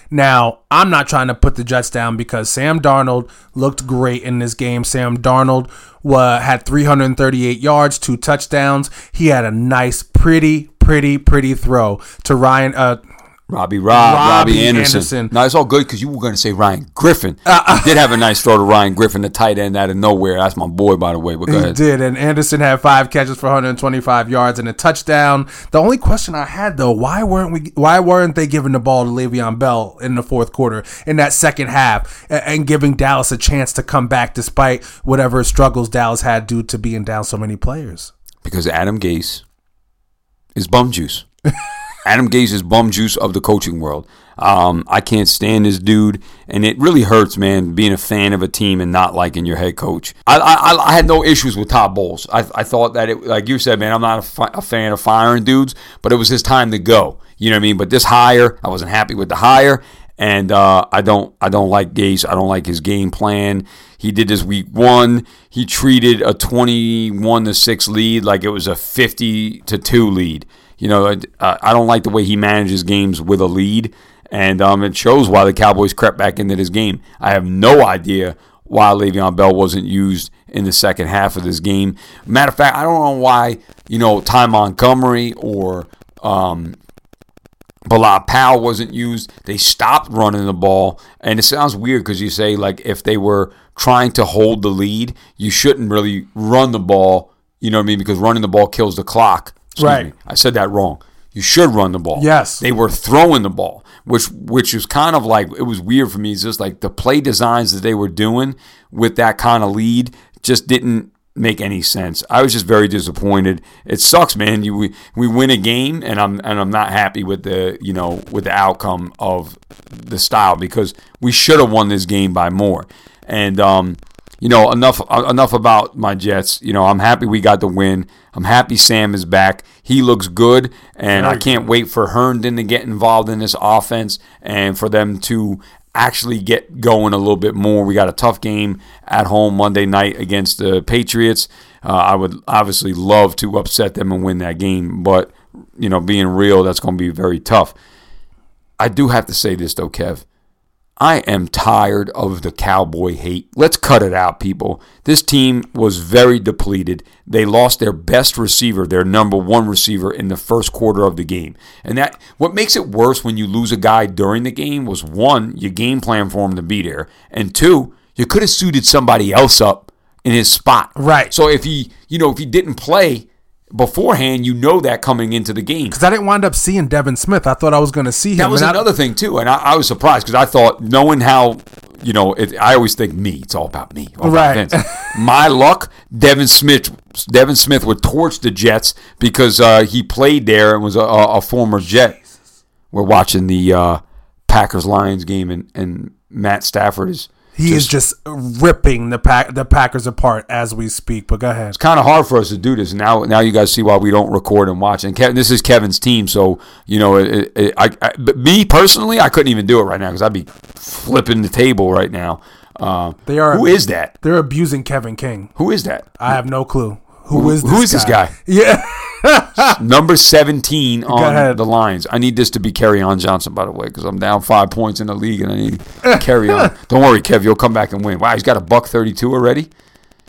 Now, I'm not trying to put the Jets down because Sam Darnold looked great in this game. Sam Darnold had 338 yards, two touchdowns. He had a nice, pretty, pretty, pretty throw to Ryan. Uh, Robbie Rob, Robbie, Robbie Anderson. Anderson. No, it's all good because you were going to say Ryan Griffin. Uh, uh. you did have a nice throw to Ryan Griffin, the tight end out of nowhere. That's my boy, by the way. But go He ahead. did, and Anderson had five catches for 125 yards and a touchdown. The only question I had though, why weren't we? Why weren't they giving the ball to Le'Veon Bell in the fourth quarter in that second half, and, and giving Dallas a chance to come back despite whatever struggles Dallas had due to being down so many players? Because Adam Gase is bum juice. Adam Gase is bum juice of the coaching world. Um, I can't stand this dude, and it really hurts, man, being a fan of a team and not liking your head coach. I, I, I had no issues with Todd Bowles. I, I thought that, it, like you said, man, I'm not a, fi- a fan of firing dudes, but it was his time to go. You know what I mean? But this hire, I wasn't happy with the hire, and uh, I don't I don't like Gase. I don't like his game plan. He did this week one. He treated a 21 to six lead like it was a 50 to two lead. You know, I, I don't like the way he manages games with a lead, and um, it shows why the Cowboys crept back into this game. I have no idea why Le'Veon Bell wasn't used in the second half of this game. Matter of fact, I don't know why you know Ty Montgomery or um, Bilal Powell wasn't used. They stopped running the ball, and it sounds weird because you say like if they were trying to hold the lead, you shouldn't really run the ball. You know what I mean? Because running the ball kills the clock. Excuse Right. me. I said that wrong. You should run the ball. Yes. They were throwing the ball, which which was kind of like it was weird for me. It's just like the play designs that they were doing with that kind of lead just didn't make any sense. I was just very disappointed. It sucks, man. You we, we win a game and I'm and I'm not happy with the, you know, with the outcome of the style because we should have won this game by more. And um you know, enough uh, enough about my Jets. You know, I'm happy we got the win. I'm happy Sam is back. He looks good, and I can't wait for Herndon to get involved in this offense and for them to actually get going a little bit more. We got a tough game at home Monday night against the Patriots. Uh, I would obviously love to upset them and win that game, but you know, being real, that's going to be very tough. I do have to say this though, Kev. I am tired of the cowboy hate. Let's cut it out, people. This team was very depleted. They lost their best receiver, their number one receiver, in the first quarter of the game. And that what makes it worse when you lose a guy during the game was one, your game plan for him to be there, and two, you could have suited somebody else up in his spot. Right. So if he, you know, if he didn't play beforehand, you know that coming into the game. Because I didn't wind up seeing Devin Smith. I thought I was going to see him. That was and I- another thing too, and I, I was surprised because I thought knowing how you know, it, I always think me. It's all about me. all about Right. My luck, Devin Smith. Devin Smith would torch the Jets because uh, he played there and was a, a, former Jet. We're watching the uh, Packers Lions game, and, and Matt Stafford is. He is just ripping the pack the Packers apart as we speak. But go ahead. It's kind of hard for us to do this. Now, now you guys see why we don't record and watch. And Kevin, this is Kevin's team, so you know, it, it, I, I, but me personally, I couldn't even do it right now because I'd be flipping the table right now. Uh, They are- Who is that? They're abusing Kevin King. Who is that? I have no clue. Who is this who is this guy? Yeah. Number seventeen on the lines. I need this to be Kerryon Johnson, by the way, because I'm down five points in the league, and I need Kerryon. Don't worry, Kev, you'll come back and win. Wow, he's got a buck thirty-two already.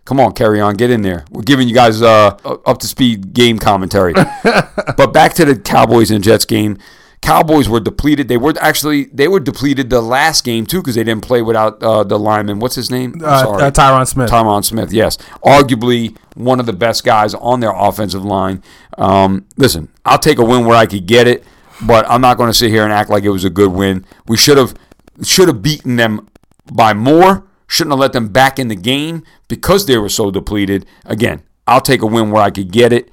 Come on, Kerryon, get in there. We're giving you guys uh, up to speed game commentary. but back to the Cowboys and Jets game. Cowboys were depleted. They were actually they were depleted the last game too because they didn't play without uh, the lineman. What's his name? Uh, uh, Tyron Smith. Tyron Smith, yes. Arguably one of the best guys on their offensive line. Um, listen, I'll take a win where I could get it, but I'm not going to sit here and act like it was a good win. We should have should have beaten them by more. Shouldn't have let them back in the game because they were so depleted. Again, I'll take a win where I could get it.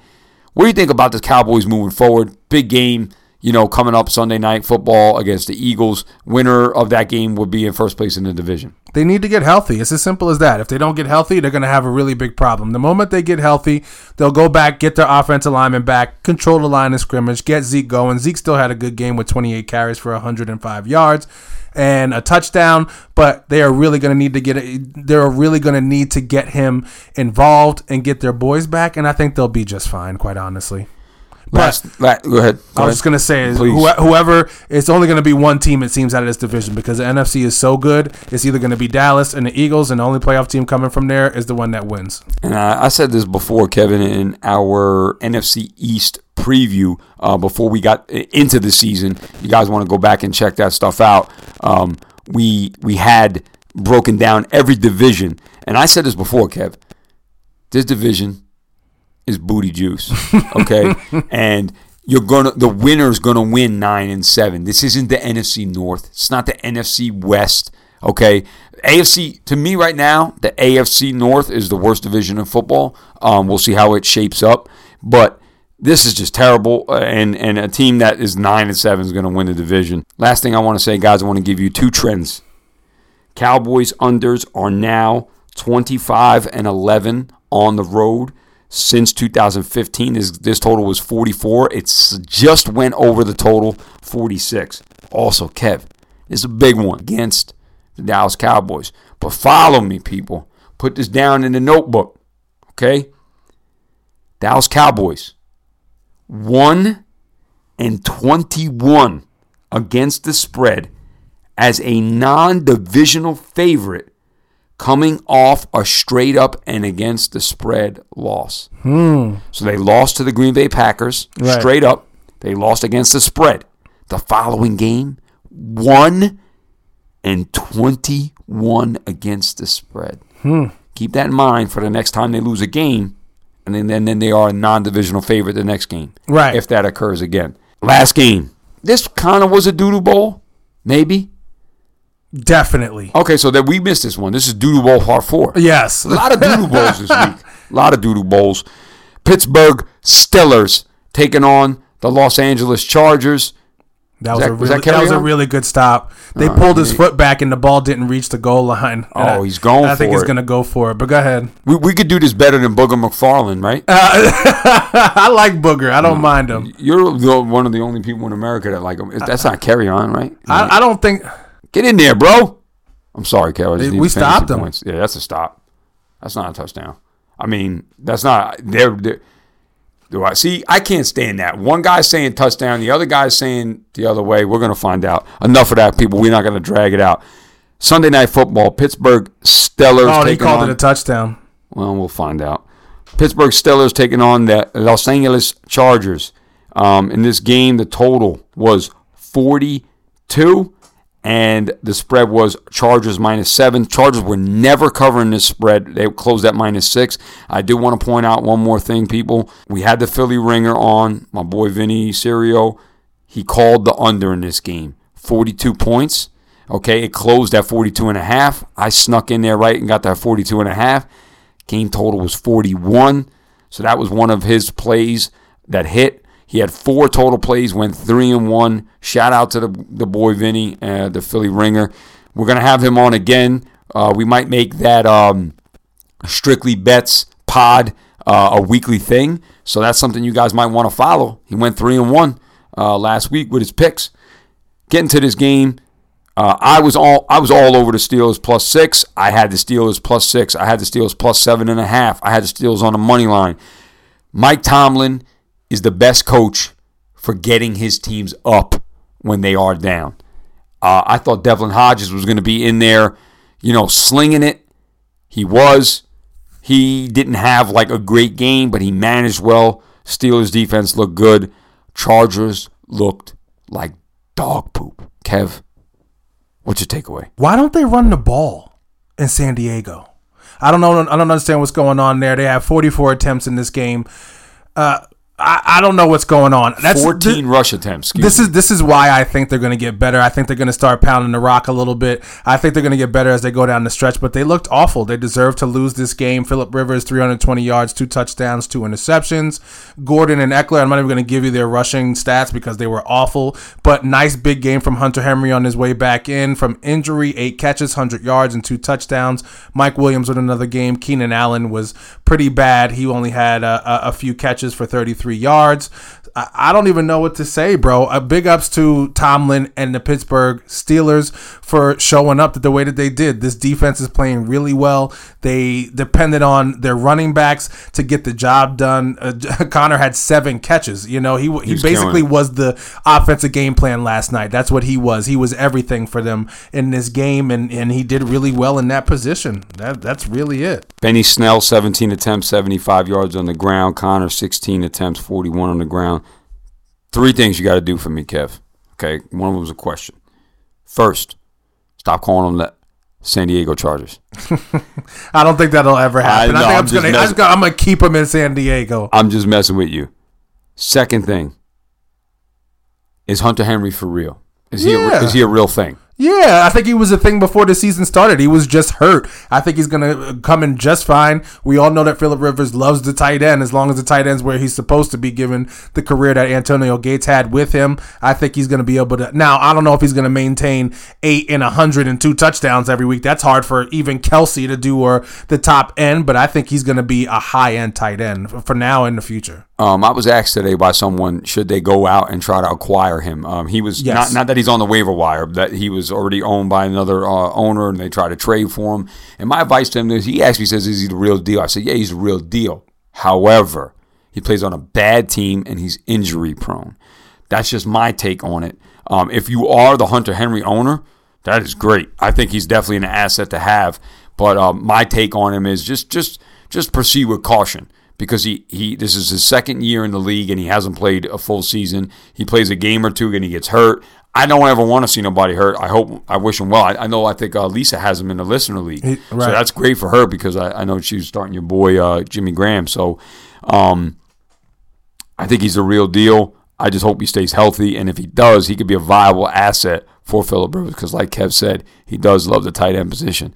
What do you think about the Cowboys moving forward? Big game, you know, coming up Sunday night football against the Eagles. Winner of that game would be in first place in the division. They need to get healthy. It's as simple as that. If they don't get healthy, they're going to have a really big problem. The moment they get healthy, they'll go back, get their offensive lineman back, control the line of scrimmage, get Zeke going. Zeke still had a good game with 28 carries for 105 yards and a touchdown, but they are really going to need to get they're really going to need to get him involved and get their boys back and I think they'll be just fine, quite honestly. Last, la- go ahead. Go I ahead. was just gonna say, is Please. who- whoever it's only gonna be one team it seems out of this division because the NFC is so good. It's either gonna be Dallas and the Eagles, and the only playoff team coming from there is the one that wins. And I, I said this before, Kevin, in our NFC East preview uh, before we got into the season. You guys want to go back and check that stuff out. Um, we we had broken down every division, and I said this before, Kev. This division is booty juice, okay? and you're gonna the winner's gonna win nine and seven. This isn't the NFC North. It's not the NFC West. Okay, AFC to me right now, the AFC North is the worst division in football. Um, we'll see how it shapes up, but this is just terrible. uh, And and a team that is nine and seven is going to win the division. Last thing I want to say, guys, I want to give you two trends. Cowboys unders are now 25 and 11 on the road since 2015. This, this total was 44. It's just went over the total 46. Also, Kev, it's a big one against the Dallas Cowboys. But follow me, people. Put this down in the notebook. Okay? Dallas Cowboys 1 and 21 against the spread as a non divisional favorite coming off a straight up and against the spread loss. Hmm. So they lost to the Green Bay Packers Right. straight up. They lost against the spread. The following game, 1 and 21 against the spread. Hmm. Keep that in mind for the next time they lose a game, and then, then, then they are a non divisional favorite the next game. Right. If that occurs again. Last game. This kind of was a doodle bowl, maybe. Definitely. Okay, so that we missed this one. This is doodle bowl part four. Yes. A lot of doodle bowls this week. A lot of doodle bowls. Pittsburgh Steelers taking on the Los Angeles Chargers. That was, that- a was really, that that, was a really good stop. They Uh, pulled his yeah. foot back and the ball didn't reach the goal line. Oh, I- he's going I think he's going to go for it. But go ahead. We, we could do this better than Booger McFarland, right? I like Booger. I don't mind him. You're the, one of the only people in America that like him. That's not Kerryon, right? I, I don't think. Get in there, bro. I'm sorry, just We stopped him. Points. Yeah, that's a stop. That's not a touchdown. I mean, that's not. They're, they're, do I see? I can't stand that. One guy's saying touchdown, the other guy's saying the other way. We're gonna find out. Enough of that, people. We're not gonna drag it out. Sunday night football. Pittsburgh Steelers. Oh, they called on, it a touchdown. well, we'll find out. Pittsburgh Steelers taking on the Los Angeles Chargers. Um, in this game, the total was 42, and the spread was Chargers minus seven. Chargers were never covering this spread. They closed at minus six. I do want to point out one more thing, people. We had the Philly ringer on, my boy Vinny Serio. He called the under in this game 42 points. Okay, it closed at 42 and a half. I snuck in there right and got that 42 and a half. Game total was 41. So that was one of his plays that hit. He had four total plays, went three and one. Shout out to the, the boy Vinny, uh, the Philly ringer. We're gonna have him on again. Uh, we might make that um, strictly bets pod uh, a weekly thing. So that's something you guys might want to follow. He went three and one uh, last week with his picks. Getting to this game, uh, I was all I was all over the Steelers plus six. I had the Steelers plus six. I had the Steelers plus seven and a half. I had the Steelers on the money line. Mike Tomlin is the best coach for getting his teams up when they are down. Uh, I thought Devlin Hodges was going to be in there, you know, slinging it. He was. He didn't have like a great game, but he managed well. Steelers defense looked good. Chargers looked like dog poop. Kev, what's your takeaway? Why don't they run the ball in San Diego? I don't know. I don't understand what's going on there. They have 44 attempts in this game. Uh, I, I don't know what's going on. That's 14 rush attempts. This me. is this is why I think they're going to get better. I think they're going to start pounding the rock a little bit. I think they're going to get better as they go down the stretch. But they looked awful. They deserve to lose this game. Philip Rivers, 320 yards, two touchdowns, two interceptions. Gordon and Ekeler. I'm not even going to give you their rushing stats because they were awful. But nice big game from Hunter Henry on his way back in from injury. Eight catches, 100 yards, and two touchdowns. Mike Williams with another game. Keenan Allen was pretty bad. He only had a, a, a few catches for 33 yards. I, don't even know what to say, bro. Uh, big ups to Tomlin and the Pittsburgh Steelers for showing up the way that they did. This defense is playing really well. They depended on their running backs to get the job done. Uh, Conner had seven catches. You know, he he He's basically killing was the offensive game plan last night. That's what he was. He was everything for them in this game, and, and he did really well in that position. That that's really it. Benny Snell, 17 attempts, 75 yards on the ground. Conner, 16 attempts, 41 on the ground. Three things you got to do for me, Kev. Okay, one of them was a question. First, stop calling them the San Diego Chargers. I don't think that'll ever happen. I, I know, think I'm I'm, just just gonna, I messing- gonna, I'm gonna keep them in San Diego. I'm just messing with you. Second thing, is Hunter Henry for real? Is he a, is he a real thing? Yeah, I think he was a thing before the season started. He was just hurt. I think he's gonna come in just fine. We all know that Philip Rivers loves the tight end as long as the tight end's where he's supposed to be, given the career that Antonio Gates had with him. I think he's gonna be able to. Now, I don't know if he's gonna maintain eight and a hundred and two touchdowns every week. That's hard for even Kelce to do or the top end. But I think he's gonna be a high end tight end for now and in the future. Um, I was asked today by someone should they go out and try to acquire him. Um, he was Yes. not not that he's on the waiver wire, but that he was already owned by another uh, owner, and they try to trade for him. And my advice to him is, he me, says, "Is he the real deal?" I said, "Yeah, he's the real deal." However, he plays on a bad team and he's injury prone. That's just my take on it. Um, if you are the Hunter Henry owner, that is great. I think he's definitely an asset to have. But um, my take on him is just just just proceed with caution because he, he this is his second year in the league and he hasn't played a full season. He plays a game or two and he gets hurt. I don't ever want to see nobody hurt. I hope I wish him well. I, I know I think uh, Lisa has him in the listener league, He- so that's great for her because I, I know she's starting your boy uh, Jimmy Graham. So um, I think he's a real deal. I just hope he stays healthy, and if he does, he could be a viable asset for Philip Rivers because, like Kev said, he does love the tight end position.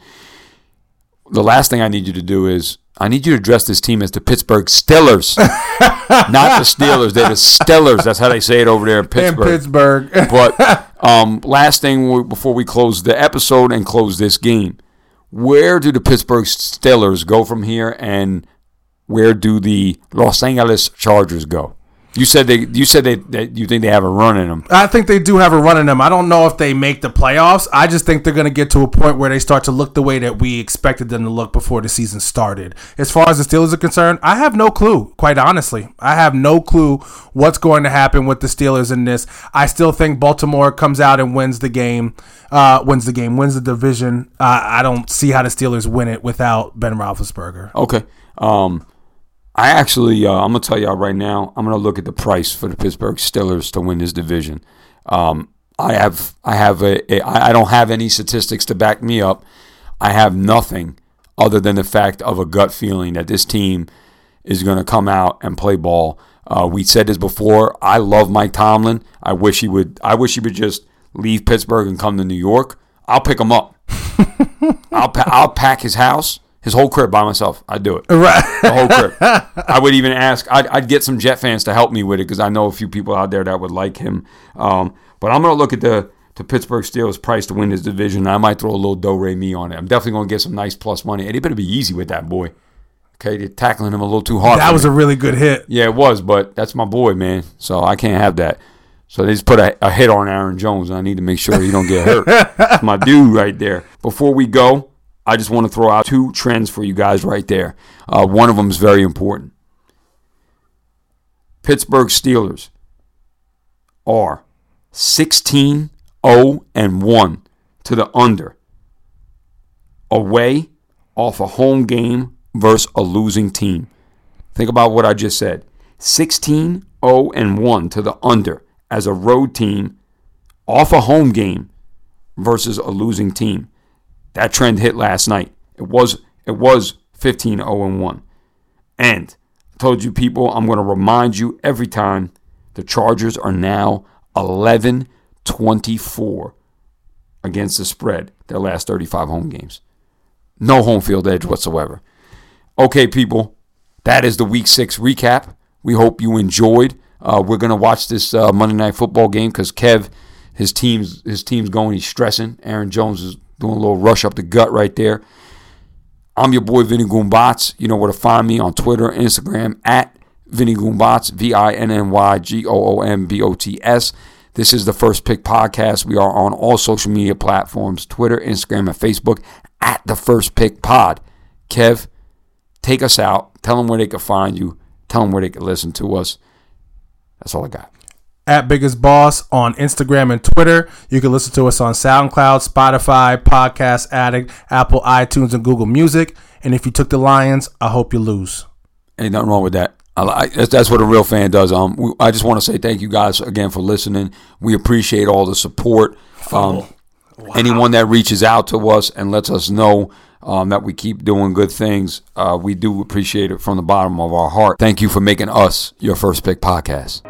The last thing I need you to do is I need you to address this team as the Pittsburgh Steelers, not the Steelers. They're the Steelers. That's how they say it over there in Pittsburgh. In Pittsburgh. Pittsburgh. But um, last thing before we close the episode and close this game, where do the Pittsburgh Steelers go from here, and where do the Los Angeles Chargers go? You said they. You said they, that you think they have a run in them. I think they do have a run in them. I don't know if they make the playoffs. I just think they're going to get to a point where they start to look the way that we expected them to look before the season started. As far as the Steelers are concerned, I have no clue, quite honestly. I have no clue what's going to happen with the Steelers in this. I still think Baltimore comes out and wins the game, uh, wins the game, wins the division. Uh, I don't see how the Steelers win it without Ben Roethlisberger. Okay. Um, I actually, uh, I'm gonna tell y'all right now. I'm gonna look at the price for the Pittsburgh Steelers to win this division. Um, I have, I have a, a, I I don't have any statistics to back me up. I have nothing other than the fact of a gut feeling that this team is gonna come out and play ball. Uh, we said this before. I love Mike Tomlin. I wish he would. I wish he would just leave Pittsburgh and come to New York. I'll pick him up. I'll pa- I'll pack his house, his whole crib by myself. I'd do it. Right. The whole crib. I would even ask. I'd, I'd get some Jet fans to help me with it because I know a few people out there that would like him. Um, but I'm gonna look at the the Pittsburgh Steelers price to win this division. I might throw a little do re mi on it. I'm definitely gonna get some nice plus money. And it better be easy with that boy. Okay, they're tackling him a little too hard. That was me. a really good hit. Yeah, it was, but that's my boy, man. So I can't have that. So they just put a, a hit on Aaron Jones, and I need to make sure he don't get hurt. My dude right there. Before we go, I just want to throw out two trends for you guys right there. Uh, one of them is very important. Pittsburgh Steelers are 16 0 and 1 to the under away off a home game versus a losing team. Think about what I just said. 16 0 and 1 to the under as a road team off a home game versus a losing team. That trend hit last night. It was it was 15 0 and 1. And I told you people, I'm going to remind you every time the Chargers are now 11 24 against the spread their last 35 home games. No home field edge whatsoever. Okay, people, that is the week six recap. We hope you enjoyed. Uh, we're gonna watch this uh, Monday night football game because Kev, his team's his team's going. He's stressing. Aaron Jones is doing a little rush up the gut right there. I'm your boy Vinny Goombots. You know where to find me on Twitter, Instagram at Vinny Goombots, V I N N Y G O O M B O T S. This is the First Pick Podcast. We are on all social media platforms Twitter, Instagram, and Facebook at the First Pick Pod. Kev, take us out. Tell them where they can find you. Tell them where they can listen to us. That's all I got. At Biggest Boss on Instagram and Twitter. You can listen to us on SoundCloud, Spotify, Podcast Addict, Apple, iTunes, and Google Music. And if you took the Lions, I hope you lose. Ain't nothing wrong with that. I, I, that's, that's what a real fan does. Um, we, I just want to say thank you guys again for listening. We appreciate all the support. Um, Anyone that reaches out to us and lets us know um, that we keep doing good things, uh, we do appreciate it from the bottom of our heart. Thank you for making us your first pick podcast.